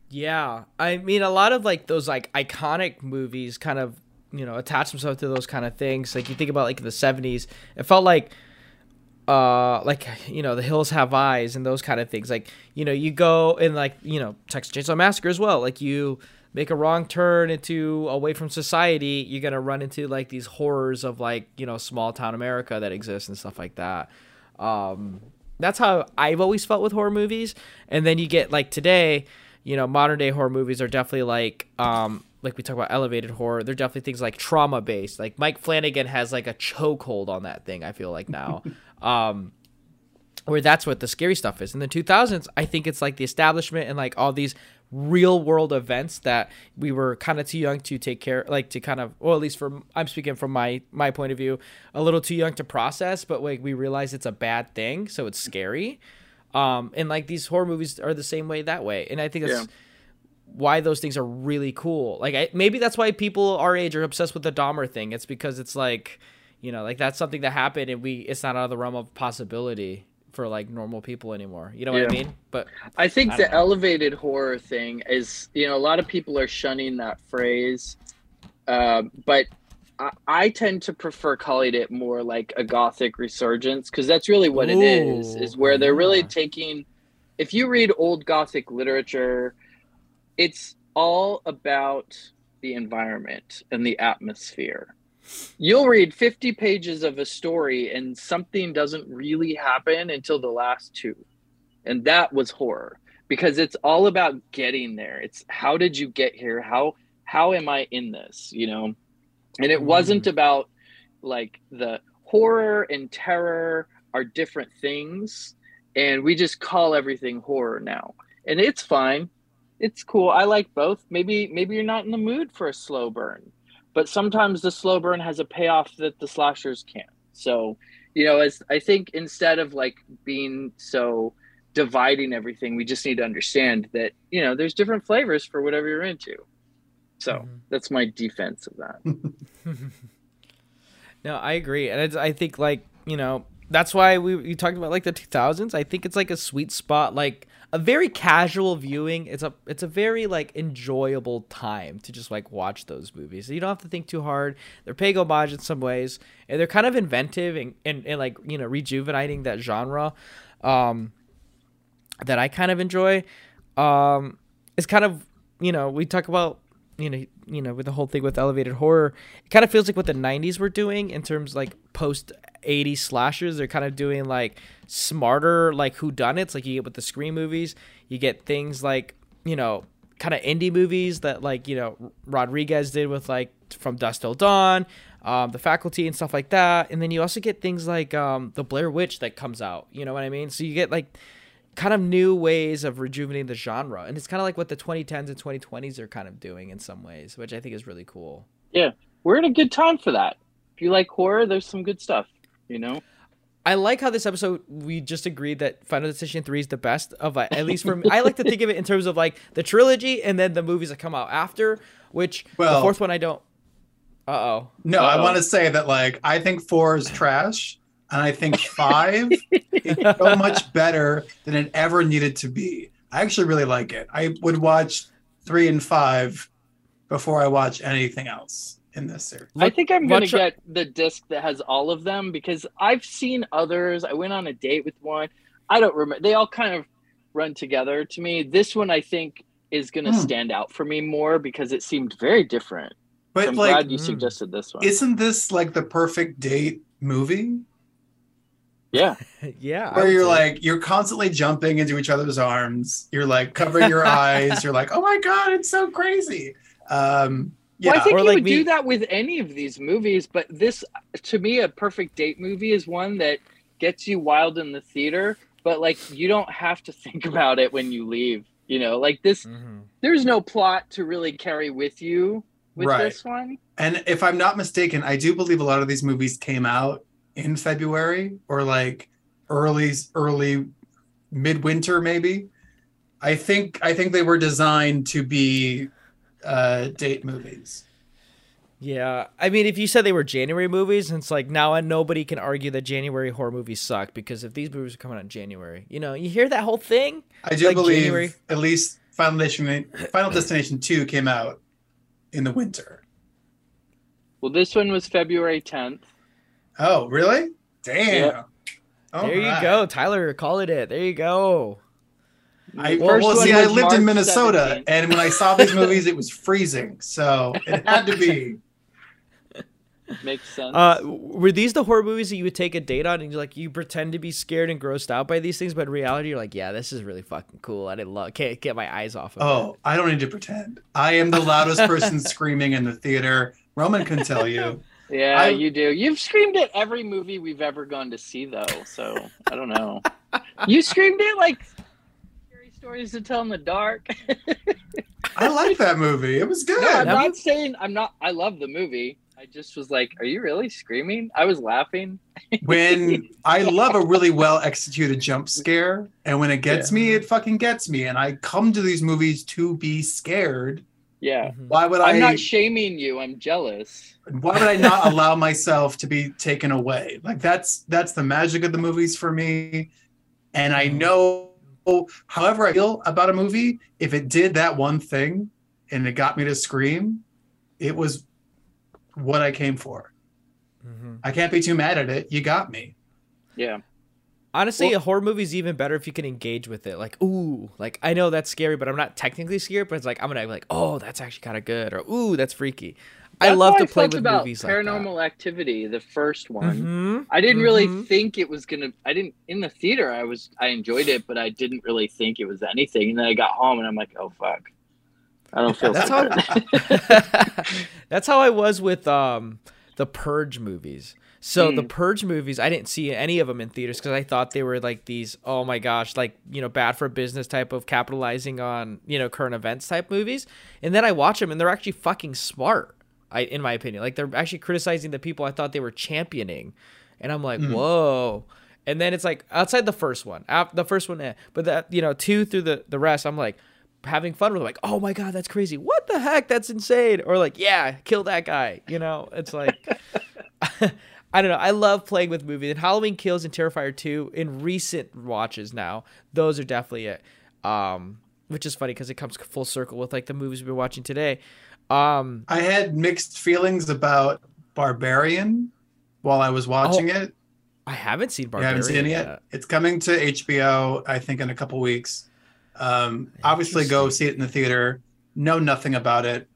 Yeah. I mean a lot of like those like iconic movies kind of you know attach themselves to those kind of things. Like you think about like in the 70s it felt like uh like you know the hills have eyes and those kind of things. Like you know you go and like you know texas chainsaw massacre as well. Like you make a wrong turn into away from society you're gonna run into like these horrors of like you know small town america that exists and stuff like that. Um that's how i've always felt with horror movies. And then you get like today you know modern day horror movies are definitely like um like we talk about elevated horror, they're definitely things like trauma based. Like Mike Flanagan has like a chokehold on that thing. I feel like now, um, where that's what the scary stuff is. In the 2000s, I think it's like the establishment and like all these real world events that we were kind of too young to take care, like to kind of, or at least from I'm speaking from my my point of view, a little too young to process. But like we realize it's a bad thing, so it's scary. Um, and like these horror movies are the same way that way, and I think that's. Yeah why those things are really cool. Like I, maybe that's why people our age are obsessed with the Dahmer thing. It's because it's like, you know, like that's something that happened and we it's not out of the realm of possibility for like normal people anymore. You know what yeah. I mean? But I think I the know. elevated horror thing is, you know, a lot of people are shunning that phrase. Uh, but I, I, tend to prefer calling it more like a gothic resurgence because that's really what Ooh, it is. Is where they're really taking. If you read old gothic literature, it's all about the environment and the atmosphere. You'll read 50 pages of a story and something doesn't really happen until the last two. And that was horror because it's all about getting there. It's how did you get here? How how am I in this, you know? And it wasn't mm. about like the horror and terror are different things and we just call everything horror now. And it's fine it's cool. I like both. Maybe maybe you're not in the mood for a slow burn, but sometimes the slow burn has a payoff that the slashers can't. So, you know, as I think instead of like being so dividing everything, we just need to understand that you know there's different flavors for whatever you're into. So mm-hmm. that's my defense of that. no, I agree, and I think like you know that's why we you talked about like the 2000s. I think it's like a sweet spot, like a very casual viewing. It's a it's a very like enjoyable time to just like watch those movies. You don't have to think too hard. They're paying homage in some ways, and they're kind of inventive and, and, and like you know rejuvenating that genre um, that I kind of enjoy. Um, it's kind of you know we talk about you know you know with the whole thing with elevated horror. It kind of feels like what the '90s were doing in terms like post 80s slashers. They're kind of doing like smarter like who done it's like you get with the Scream movies. You get things like, you know, kind of indie movies that like, you know, Rodriguez did with like From Dusk Till Dawn, um, the faculty and stuff like that. And then you also get things like um, the Blair Witch that comes out. You know what I mean? So you get like kind of new ways of rejuvenating the genre. And it's kind of like what the 2010s and 2020s are kind of doing in some ways, which I think is really cool. Yeah. We're in a good time for that. If you like horror, there's some good stuff you know I like how this episode we just agreed that Final Destination 3 is the best of uh, at least for me. I like to think of it in terms of like the trilogy and then the movies that come out after, which well, the fourth one I don't Uh-oh. No, Uh-oh. I want to say that like I think 4 is trash and I think 5 is so much better than it ever needed to be. I actually really like it. I would watch 3 and 5 before I watch anything else in this series. I think I'm gonna get the disc that has all of them because I've seen others. I went on a date with one. I don't remember. They all kind of run together to me. This one I think is gonna hmm. stand out for me more because it seemed very different. But so I'm like, glad you hmm. suggested this one. Isn't this like the perfect date movie? Yeah. yeah. Where you're say. like, you're constantly jumping into each other's arms. You're like covering your eyes. You're like, oh my God, it's so crazy. Um, Yeah. Well, I think Or you like would me- do that with any of these movies, but this, to me, a perfect date movie is one that gets you wild in the theater, but like you don't have to think about it when you leave. You know, like this, Mm-hmm. there's no plot to really carry with you with Right. this one. And if I'm not mistaken, I do believe a lot of these movies came out in February or like early early midwinter maybe. I think I think they were designed to be uh date movies. Yeah, I mean, if you said they were January movies, it's like now and nobody can argue that January horror movies suck because if these movies are coming out in January, you know, you hear that whole thing. I do Like believe January. at least Final Destination Final Destination 2 came out in the winter. Well, this one was February 10th. Oh, really? Damn. Yeah. All there you go, Tyler, call it it. There you go. I, First well, see, I was lived in Minnesota, 17th. and when I saw these movies, it was freezing, so it had to be. Makes sense. Uh, were these the horror movies that you would take a date on and you like you pretend to be scared and grossed out by these things, but in reality you're like, yeah, this is really fucking cool. I didn't love, can't get my eyes off of it. Oh, I don't need to pretend. I am the loudest person screaming in the theater. Roman can tell you. yeah, I- you do. You've screamed at every movie we've ever gone to see, though. So I don't know. you screamed it like scary stories to tell in the dark. I like that movie. It was good. No, I'm Have not you? saying I'm not. I love the movie. I just was like, "Are you really screaming?" I was laughing. when I love a really well executed jump scare, and when it gets me, it fucking gets me. And I come to these movies to be scared. Yeah, mm-hmm. Why would I? I'm not shaming you. I'm jealous. why would I not allow myself to be taken away? Like that's that's the magic of the movies for me. And I mm. know, however I feel about a movie, if it did that one thing and it got me to scream, it was what I came for. Mm-hmm. I can't be too mad at it. You got me. Yeah. Honestly, Well- a horror movie is even better if you can engage with it. Like, ooh, like I know that's scary, but I'm not technically scared. But it's like I'm gonna be like, oh, that's actually kind of good, or ooh, that's freaky. I love to play felt with about movies like that. Paranormal Activity, the first one. Mhm, I didn't really mhm. think it was gonna. I didn't in the theater. I was. I enjoyed it, but I didn't really think it was anything. And then I got home and I'm like, oh fuck, I don't feel. That's so how. that's how I was with um the Purge movies. So the Mm. Purge movies, I didn't see any of them in theaters because I thought they were like these, oh my gosh, like you know, bad for business type of capitalizing on you know current events type movies. And then I watch them, and they're actually fucking smart. I, in my opinion, like they're actually criticizing the people I thought they were championing, and I'm like, Mm. whoa. And then it's like outside the first one, the first one, eh, but that you know two through the the rest, I'm like having fun with. it. like, oh my god, that's crazy! What the heck? That's insane! Or like, yeah, kill that guy. You know, it's like. I don't know. I love playing with movies. And Halloween Kills and Terrifier 2 in recent watches now, those are definitely it. Um, which is funny because it comes full circle with like the movies we've been watching today. Um, I had mixed feelings about Barbarian while I was watching it. I haven't seen Barbarian haven't seen it yet? It's coming to HBO, I think, in a couple weeks. Um, obviously, go see it in the theater. Know nothing about it.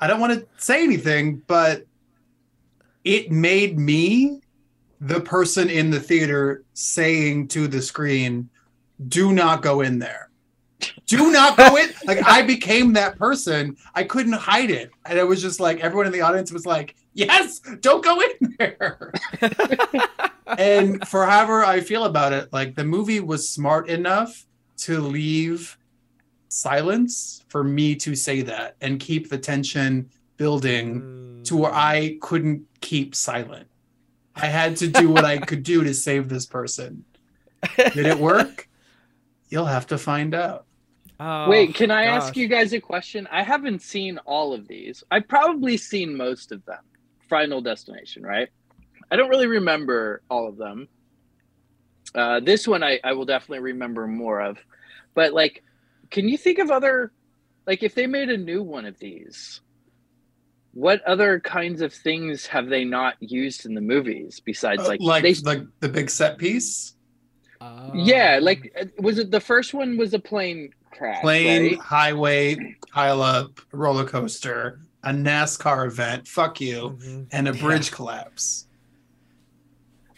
I don't want to say anything, but it made me the person in the theater saying to the screen, "Do not go in there." Do not go in. Like I became that person. I couldn't hide it, and it was just like everyone in the audience was like, "Yes, don't go in there." and for however I feel about it, like the movie was smart enough to leave silence for me to say that and keep the tension building hmm. to where I couldn't keep silent. I had to do what I could do to save this person. Did it work? You'll have to find out. Oh, Wait, can I ask you guys a question? I haven't seen all of these. I've probably seen most of them. Final Destination, right? I don't really remember all of them. Uh, this one I, I will definitely remember more of. But like, can you think of other like if they made a new one of these, what other kinds of things have they not used in the movies besides Uh, like like they like the big set piece, yeah, like uh, was it the first one was a plane crash? plane, right? highway, pile up, roller coaster, a NASCAR event, fuck you, Mm-hmm. and a bridge collapse.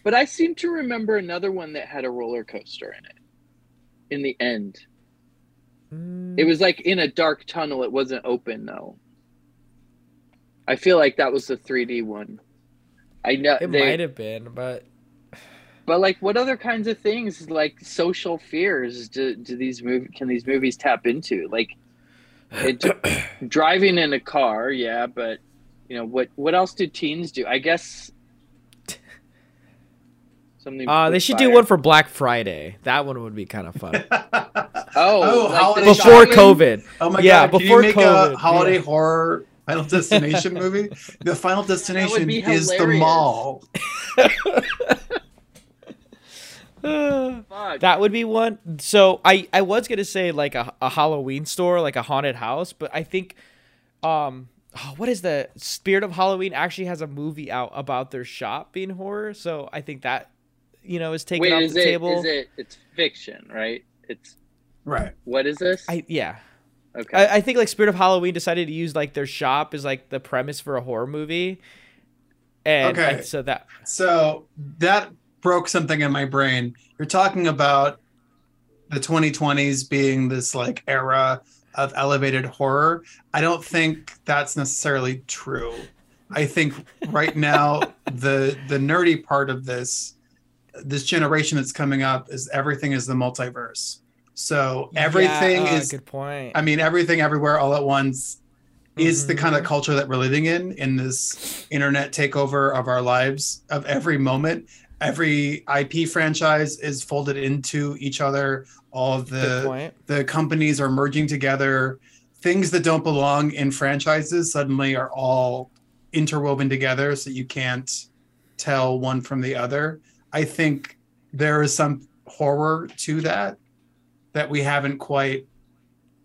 But I seem to remember another one that had a roller coaster in it. In the end, Mm. it was like in a dark tunnel. It wasn't open though. I feel like that was the 3D one. I know It they- might have been, but But like, what other kinds of things, like social fears, do, do these mov can these movies tap into? Like, it, driving in a car, yeah, but you know what? What else do teens do? I guess something. uh, they with should do one for Black Friday. That one would be kind of fun. Oh, like before shopping? COVID. Oh my yeah, god! before you make COVID. a holiday yeah. horror Final Destination movie? The Final Destination be is the mall. Fuck. That would be one. So I I was gonna say like a, a Halloween store, like a haunted house, but I think, um, oh, what is the Spirit of Halloween actually has a movie out about their shop being horror. So I think that, you know, is taken Wait, off is the it? table. Is it? It's fiction, right? It's Right. what is this? I yeah. okay. I, I think like Spirit of Halloween decided to use like their shop as like the premise for a horror movie. And Okay. I- so that So that broke something in my brain. You're talking about the 2020s being this like era of elevated horror. I don't think that's necessarily true. I think right now the the nerdy part of this this generation that's coming up is everything is the multiverse. So everything Yeah, uh, is good point. I mean, everything everywhere all at once is the Mm-hmm. kind of culture that we're living in in this internet takeover of our lives of every moment. Every IP franchise is folded into each other. All of the the companies are merging together. Things that don't belong in franchises suddenly are all interwoven together, so you can't tell one from the other. I think there is some horror to that that we haven't quite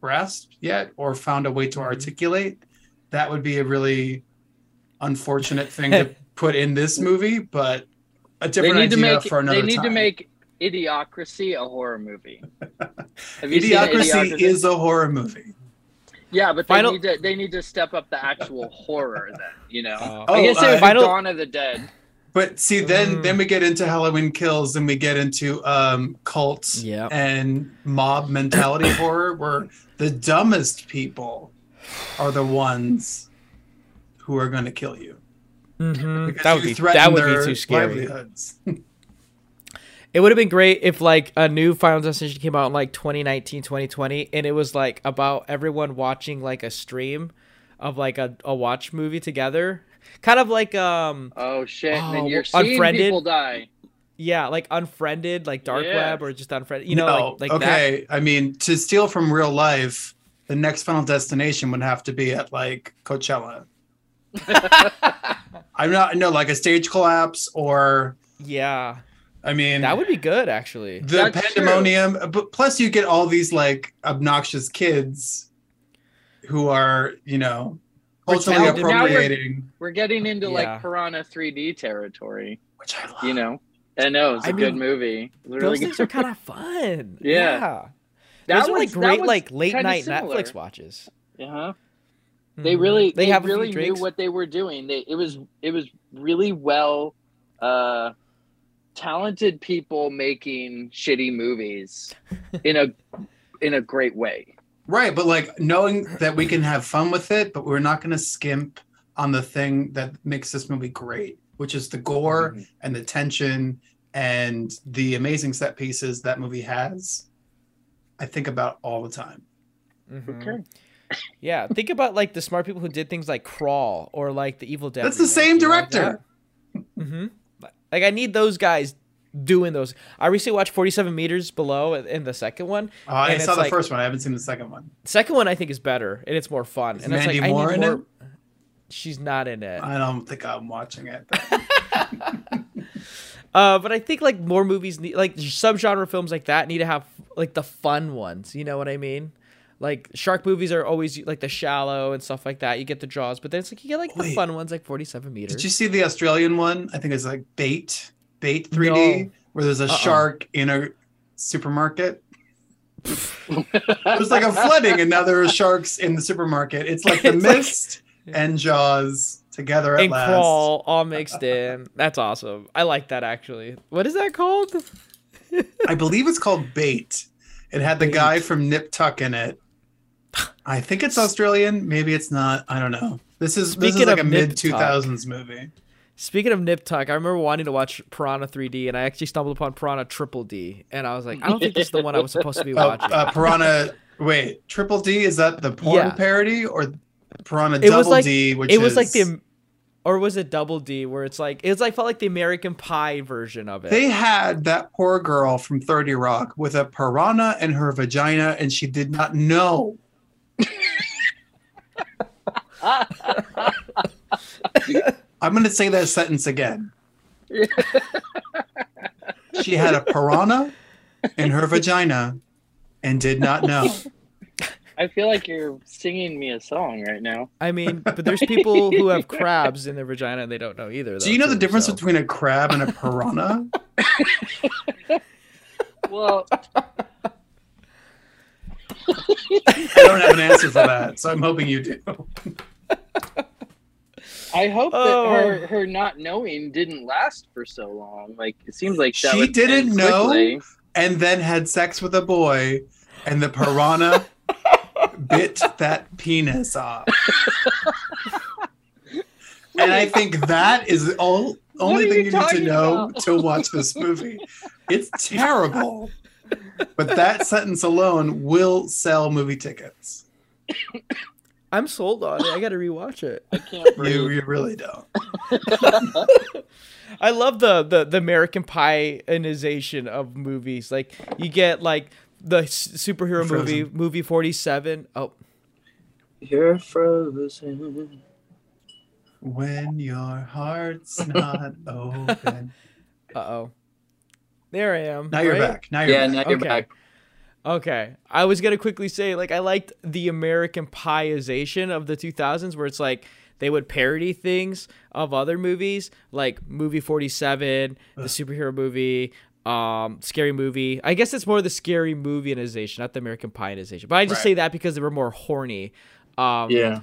grasped yet or found a way to mm-hmm. articulate. That would be a really unfortunate thing to put in this movie, but a they different need to make. for another They need time. to make Idiocracy a horror movie. Have you seen Idiocracy is a horror movie. Yeah, but they Final- need to they need to step up the actual horror then, you know. Oh. I guess Oh, it would uh, Final- Dawn of the Dead. But see, then Mm. then we get into Halloween Kills, and we get into um, cults Yep. and mob mentality horror, where the dumbest people are the ones who are going to kill you. Mhm. That would be that would be too scary. It would have been great if like a new Final Destination came out in like 2019, 2020 and it was like about everyone watching like a stream of like a, a watch movie together. Kind of like um Oh shit! and then Oh, you're seeing Unfriended? people die. yeah, like unfriended, like dark Yeah. web or just unfriended. You know, no, like like okay. I mean, to steal from real life, the next Final Destination would have to be at like Coachella. I'm not no like a stage collapse or. Yeah. I mean That would be good actually. the That's true. pandemonium but plus you get all these like obnoxious kids who are you know culturally Pretending to be- appropriating We're getting into Yeah. like Piranha 3D territory. which i love You know. I know it's a I good mean, movie. It's Those things are kind of fun. Yeah. yeah. That Those are like great like late night similar. Netflix watches. Yeah. They Mhm. really they, have really knew what they were doing. They it was it was really well uh talented people making shitty movies in a in a great way. right but like knowing that we can have fun with it but we're not going to skimp on the thing that makes this movie great which is the gore Mm-hmm. and the tension and the amazing set pieces that movie has i think about all the time Mhm. Okay. Yeah, think about like the smart people who did things like Crawl or like the Evil Dead. that's the same you like director Mm-hmm. Like I need those guys doing those. I recently watched Forty Seven Meters Below in the second one. Oh, I saw the like- first one. I haven't seen the second one. Second one I think is better and it's more fun. Is and it's Mandy like Moore I in need it? She's not in it. I don't think I'm watching it. Uh, but I think like more movies need like subgenre films like that need to have like the fun ones. You know what I mean? Like shark movies are always like the shallow and stuff like that. You get the draws, but then it's like you get like the fun ones like Forty Seven Meters. Did you see the Australian one? I think it's like Bait, Bait 3D, No. where there's a Uh-uh. shark in a supermarket. There's like a flooding, and now there are sharks in the supermarket. It's like the It's like- mist and Jaws together at and last. crawl all mixed in. That's awesome. I like that actually. What is that called? I believe it's called Bait. It had the guy from Nip Tuck in it. I think it's Australian. Maybe it's not. I don't know. This is this is like a mid two thousands movie. Speaking of Nip Tuck, I remember wanting to watch Piranha 3D, and I actually stumbled upon Piranha Triple D, and I was like, I don't think this is the one I was supposed to be watching. uh, Piranha. Wait, Triple D is that the porn Yeah. parody or Piranha it Double was like D? Which it was is, like the, or was it Double D, where it's like it's like felt like the American Pie version of it. They had that poor girl from 30 Rock with a piranha in her vagina and she did not know. I'm going to say that sentence again. She had a piranha in her vagina and did not know. I feel like you're singing me a song right now. I mean, but there's people who have crabs in their vagina and they don't know either. Do you though, know the difference so. between a crab and a piranha? Well, I don't have an answer for that, so I'm hoping you do. I hope Oh. that her her not knowing didn't last for so long. Like it seems like that She didn't know quickly. and then had sex with a boy, and the piranha bit that penis off. and I think that is the all, only thing you you need to know about? to watch this movie. It's terrible. But that sentence alone will sell movie tickets. I'm sold on it. I got to rewatch it. I can't breathe. You, you really don't. I love the the the American Pie-ization of movies. Like you get like the s- superhero movie, movie 47. Oh, You're frozen. When your heart's not open. uh-oh. There I am. Now you're back. Now you're Yeah, back. now you're Okay. back. Okay. I was going to quickly say like I liked the American Pie-ization of the 2000s where it's like they would parody things of other movies like movie 47, the superhero movie, um scary movie. I guess it's more the scary movieization, not the American Pie-ization. But I just Right. say that because they were more horny. Um Yeah.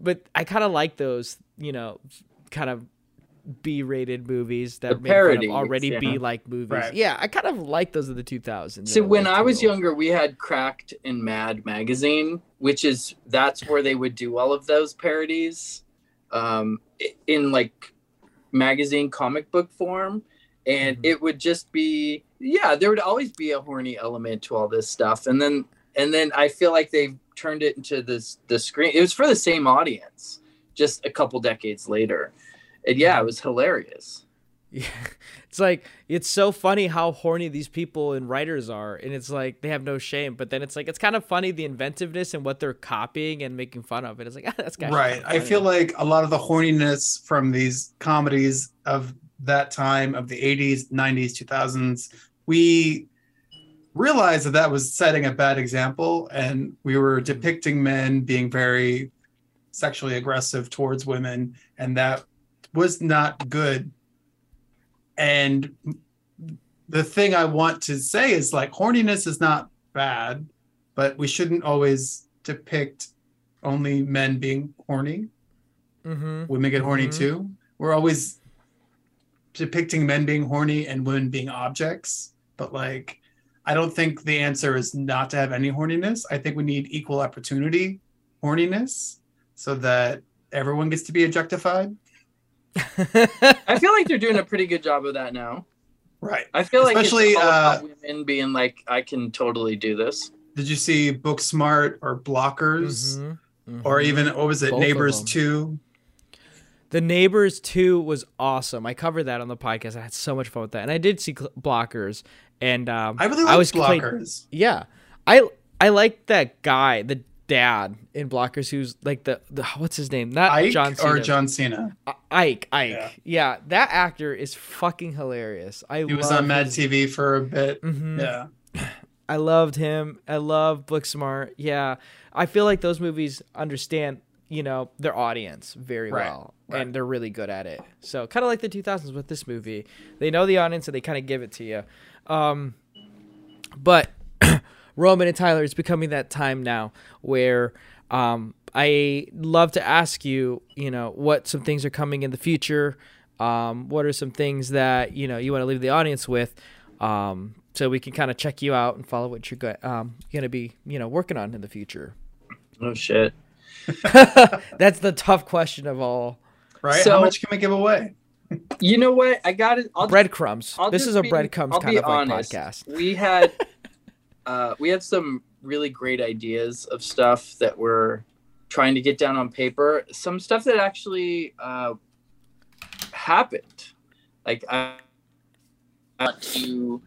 but I kind of like those, you know, kind of B-rated movies that The made fun of already yeah. be like movies. Right. Yeah, I kind of like those of the 2000s. So when I was too. younger, we had Cracked and Mad magazine, which is that's where they would do all of those parodies, um, in like magazine comic book form, and Mm-hmm. it would just be yeah, there would always be a horny element to all this stuff, and then and then I feel like they've turned it into this the screen. It was for the same audience, just a couple decades later, and yeah, it was hilarious. Yeah. It's like it's so funny how horny these people and writers are and it's like they have no shame but then it's like it's kind of funny the inventiveness and what they're copying and making fun of it it's like ah, that's kind right i feel like a lot of the horniness from these comedies of that time of the 80s 90s 2000s we realized that that was setting a bad example and we were depicting men being very sexually aggressive towards women and that was not good and the thing i want to say is like horniness is not bad but we shouldn't always depict only men being horny mm-hmm. women get horny Mhm. too. We're always depicting men being horny and women being objects, but like I don't think the answer is not to have any horniness. I think we need equal opportunity horniness so that everyone gets to be objectified. I feel like they're doing a pretty good job of that now. Right. I feel like Especially, it's all about uh, women being like, I can totally do this. Did you see Booksmart or Blockers Mhm. or even what was it, Both Neighbors them. 2? the neighbors 2 was awesome i covered that on the podcast i had so much fun with that and i did see cl- blockers and um I really like was playing- Blockers. yeah i i like that guy the dad in blockers who's like the, the what's his name not Ike john Cena. or John Cena? Ike, Ike. Yeah. Yeah. that actor is fucking hilarious. I He was on Mad his- TV for a bit. Mhm. Yeah. I loved him. I love Booksmart. Yeah, I feel like those movies understand, you know, their audience very Right, well, right. and they're really good at it. So kind of like the 2000s with this movie, they know the audience and they kind of give it to you. Um, but Roman and Tyler, it's becoming that time now where um, I love to ask you, you know, what some things are coming in the future. Um, what are some things that you know you want to leave the audience with, um, so we can kind of check you out and follow what you're go- um, going to be, you know, working on in the future. Oh shit. That's the tough question of all. Right? So- How much can we give away? You know what? I got it. I'll Breadcrumbs. I'll This is a be- breadcrumbs I'll kind be of like honest. podcast. We had uh we had some really great ideas of stuff that we're trying to get down on paper. Some stuff that actually uh happened. Like I want to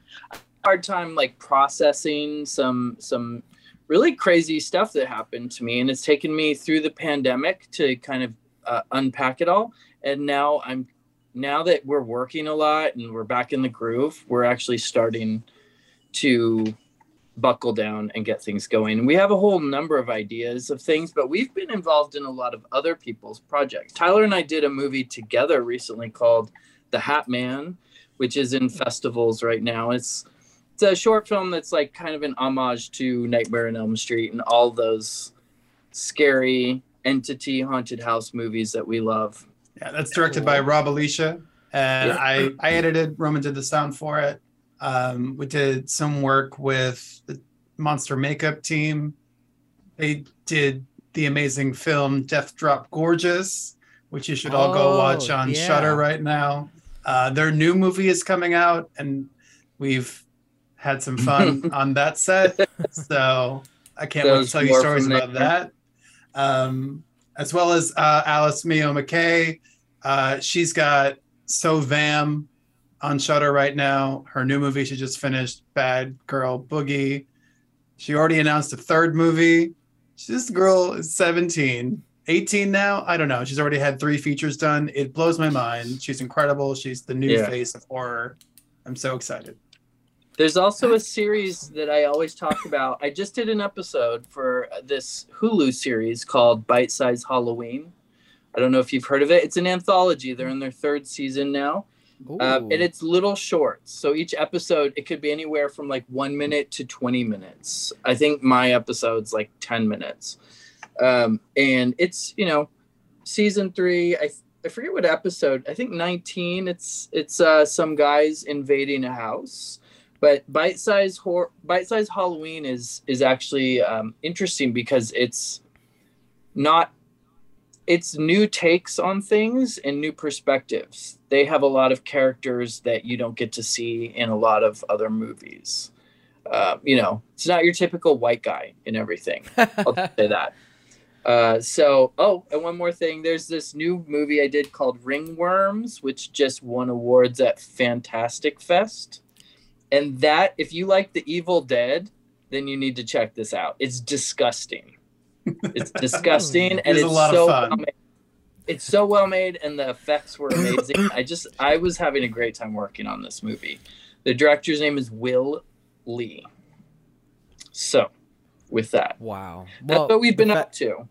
hard time like processing some some really crazy stuff that happened to me and it's taken me through the pandemic to kind of uh, unpack it all and now i'm now that we're working a lot and we're back in the groove we're actually starting to buckle down and get things going we have a whole number of ideas of things but we've been involved in a lot of other people's projects tyler and i did a movie together recently called the hat man which is in festivals right now it's it's a short film that's like kind of an homage to Nightmare on Elm Street and all those scary entity haunted house movies that we love. Yeah, that's directed by Rob Alicia, and Yeah. I I edited. Roman did the sound for it. Um, we did some work with the Monster Makeup team. They did the amazing film Death Drop Gorgeous, which you should all go Oh, watch on yeah. Shudder right now. Uh, their new movie is coming out, and we've had some fun on that set. So I can't wait to tell you stories about that. Um, as well as uh, Alice Maio Mackay. Uh, she's got So Vam on Shudder right now. Her new movie she just finished, Bad Girl Boogie. She already announced a third movie. This girl is 17, 18 now. I don't know. She's already had three features done. It blows my mind. She's incredible. She's the new Yeah. face of horror. I'm so excited. There's also a series that I always talk about. I just did an episode for this Hulu series called Bite Size Halloween. I don't know if you've heard of it. It's an anthology. They're in their third season now. Ooh. and it's little shorts. So each episode, it could be anywhere from like one minute to 20 minutes. I think my episode's like 10 minutes. Um, and it's, you know, season three, I, I forget what episode, I think 19. It's, it's uh, some guys invading a house. But bite size hor- bite size Halloween is is actually um, interesting because it's not it's new takes on things and new perspectives. They have a lot of characters that you don't get to see in a lot of other movies. Uh, you know, it's not your typical white guy in everything. I'll say that. Uh, so, oh, and one more thing. There's this new movie I did called Ringworms, which just won awards at Fantastic Fest. And that, if you like The Evil Dead, then you need to check this out. It's disgusting. It's disgusting, and It is a lot of so fun. well made. It's so well made, and the effects were amazing. I just, I was having a great time working on this movie. The director's name is Will Lee. So, with that, Wow. that's Well, what we've been the up to.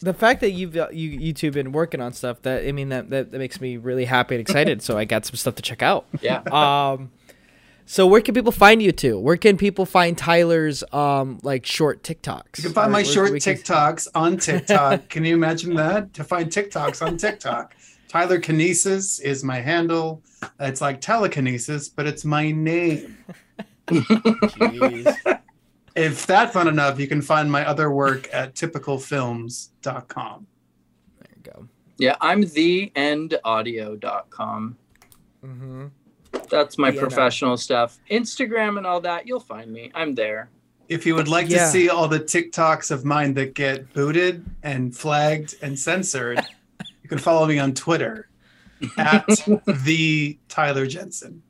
the fact that you've uh, you you two been working on stuff that I mean that, that that makes me really happy and excited. so I got some stuff to check out. Yeah. Um. So where can people find you too? Where can people find Tyler's um like short TikToks? You can find Or my where short we can- TikToks on TikTok. can you imagine that? To find TikToks on TikTok. Tyler Kinesis is my handle. It's like telekinesis, but it's my name. If that's not enough, you can find my other work at typicalfilms.com. There you go. Yeah, I'm theendaudio.com. Mm-hmm. That's my The end professional stuff. Instagram and all that, you'll find me. I'm there. If you would like Yeah. to see all the TikToks of mine that get booted and flagged and censored, you can follow me on Twitter at the Tyler Jensen.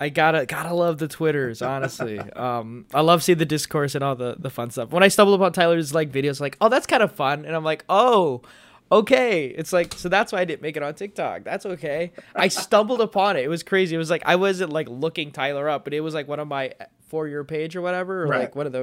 I gotta gotta love the twitters honestly. um, I love seeing the discourse and all the the fun stuff. When I stumble upon Tyler's like videos, like oh that's kind of fun, and I'm like oh okay. It's like so that's why I didn't make it on TikTok. That's okay. I stumbled upon it. It was crazy. It was like I wasn't like looking Tyler up, but it was like one of my for your page or whatever, or Right. like one of the.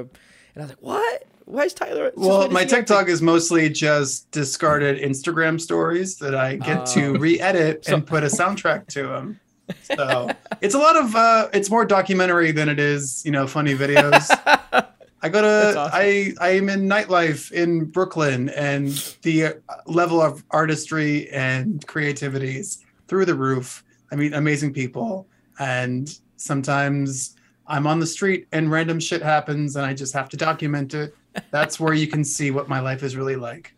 And I was like, what? Why is Tyler? Well, my TikTok is mostly just discarded Instagram stories that I get to Oh. re-edit So- and put a soundtrack to them. So it's a lot of uh, it's more documentary than it is, you know, funny videos. I go to awesome. I I am in nightlife in Brooklyn, and the uh, level of artistry and creativity is through the roof. I meet amazing people, and sometimes I'm on the street and random shit happens, and I just have to document it That's where you can see what my life is really like.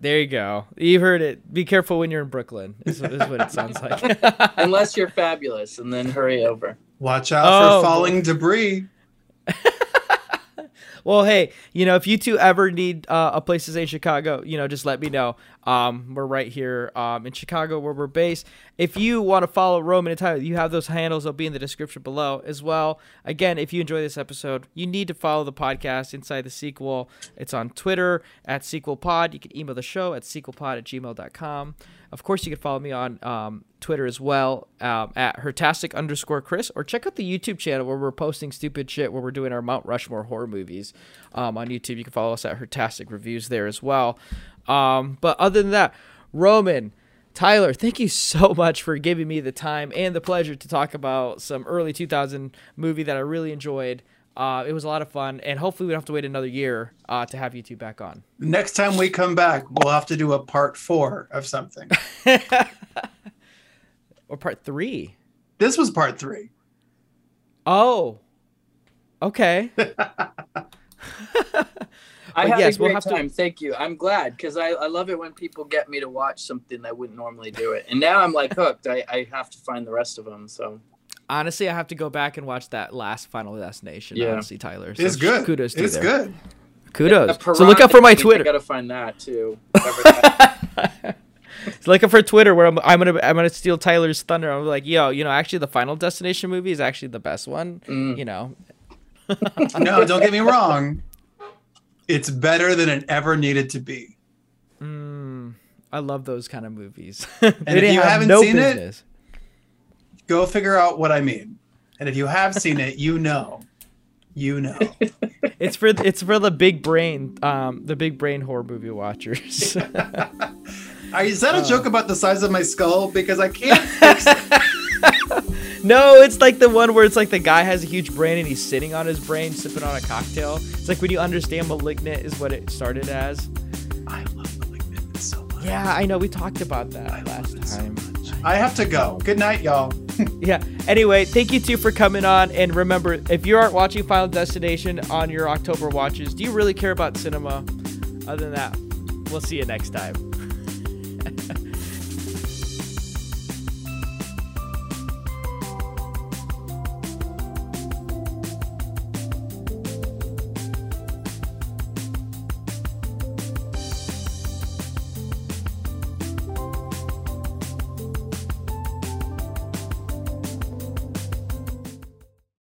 There you go. You heard it. Be careful when you're in Brooklyn. Is, is what it sounds like. Unless you're fabulous, and then hurry over. Watch out Oh, for falling debris. Well, hey, you know, if you two ever need uh, a place to stay in Chicago, you know, just let me know. Um, we're right here um, in Chicago where we're based. If you want to follow Roman and Tyler, you have those handles. They'll be in the description below as well. Again, if you enjoy this episode, you need to follow the podcast Inside the Sequel. It's on Twitter at Sequel Pod. You can email the show at sequelpod at gmail.com. Of course, you can follow me on um, Twitter as well um, at hertastic underscore Chris, or check out the YouTube channel where we're posting stupid shit where we're doing our Mount Rushmore horror movies um, on YouTube. You can follow us at Hertastic Reviews there as well. Um, but other than that, Roman, Tyler, thank you so much for giving me the time and the pleasure to talk about some early 2000 movie that I really enjoyed. Uh, it was a lot of fun, and hopefully we don't have to wait another year uh, to have you two back on. Next time we come back, we'll have to do a part four of something. or part three. This was part three. Oh, okay. I had yes, a we'll great have to- time. Thank you. I'm glad because I, I love it when people get me to watch something I wouldn't normally do it. And now I'm like hooked. I, I have to find the rest of them. So Honestly, I have to go back and watch that last Final Destination. Yeah. Honestly, Tyler, It's good. Kudos to It's there. good. Kudos. The So look out for my Twitter. I gotta find that too. Whatever that- So look out for Twitter where I'm, I'm gonna I'm gonna steal Tyler's thunder. I'm like, yo, you know, actually the Final Destination movie is actually the best one. Mm. You know, No, don't get me wrong. It's better than it ever needed to be. mm, I love those kind of movies. And if you haven't seen it, go figure out what I mean. And if you have seen it, you know. You know. it's for it's for the big brain, um, the big brain horror movie watchers. Are- Is that a Uh. joke about the size of my skull? Because I can't fix it. no, it's like the one where it's like the guy has a huge brain and he's sitting on his brain sipping on a cocktail. It's like when you understand Malignant is what it started as. I love Malignant so much. Yeah, I know. We talked about that last time. I have to go. Good night, y'all. yeah. Anyway, thank you two for coming on. And remember, if you aren't watching Final Destination on your October watches, do you really care about cinema? Other than that, we'll see you next time.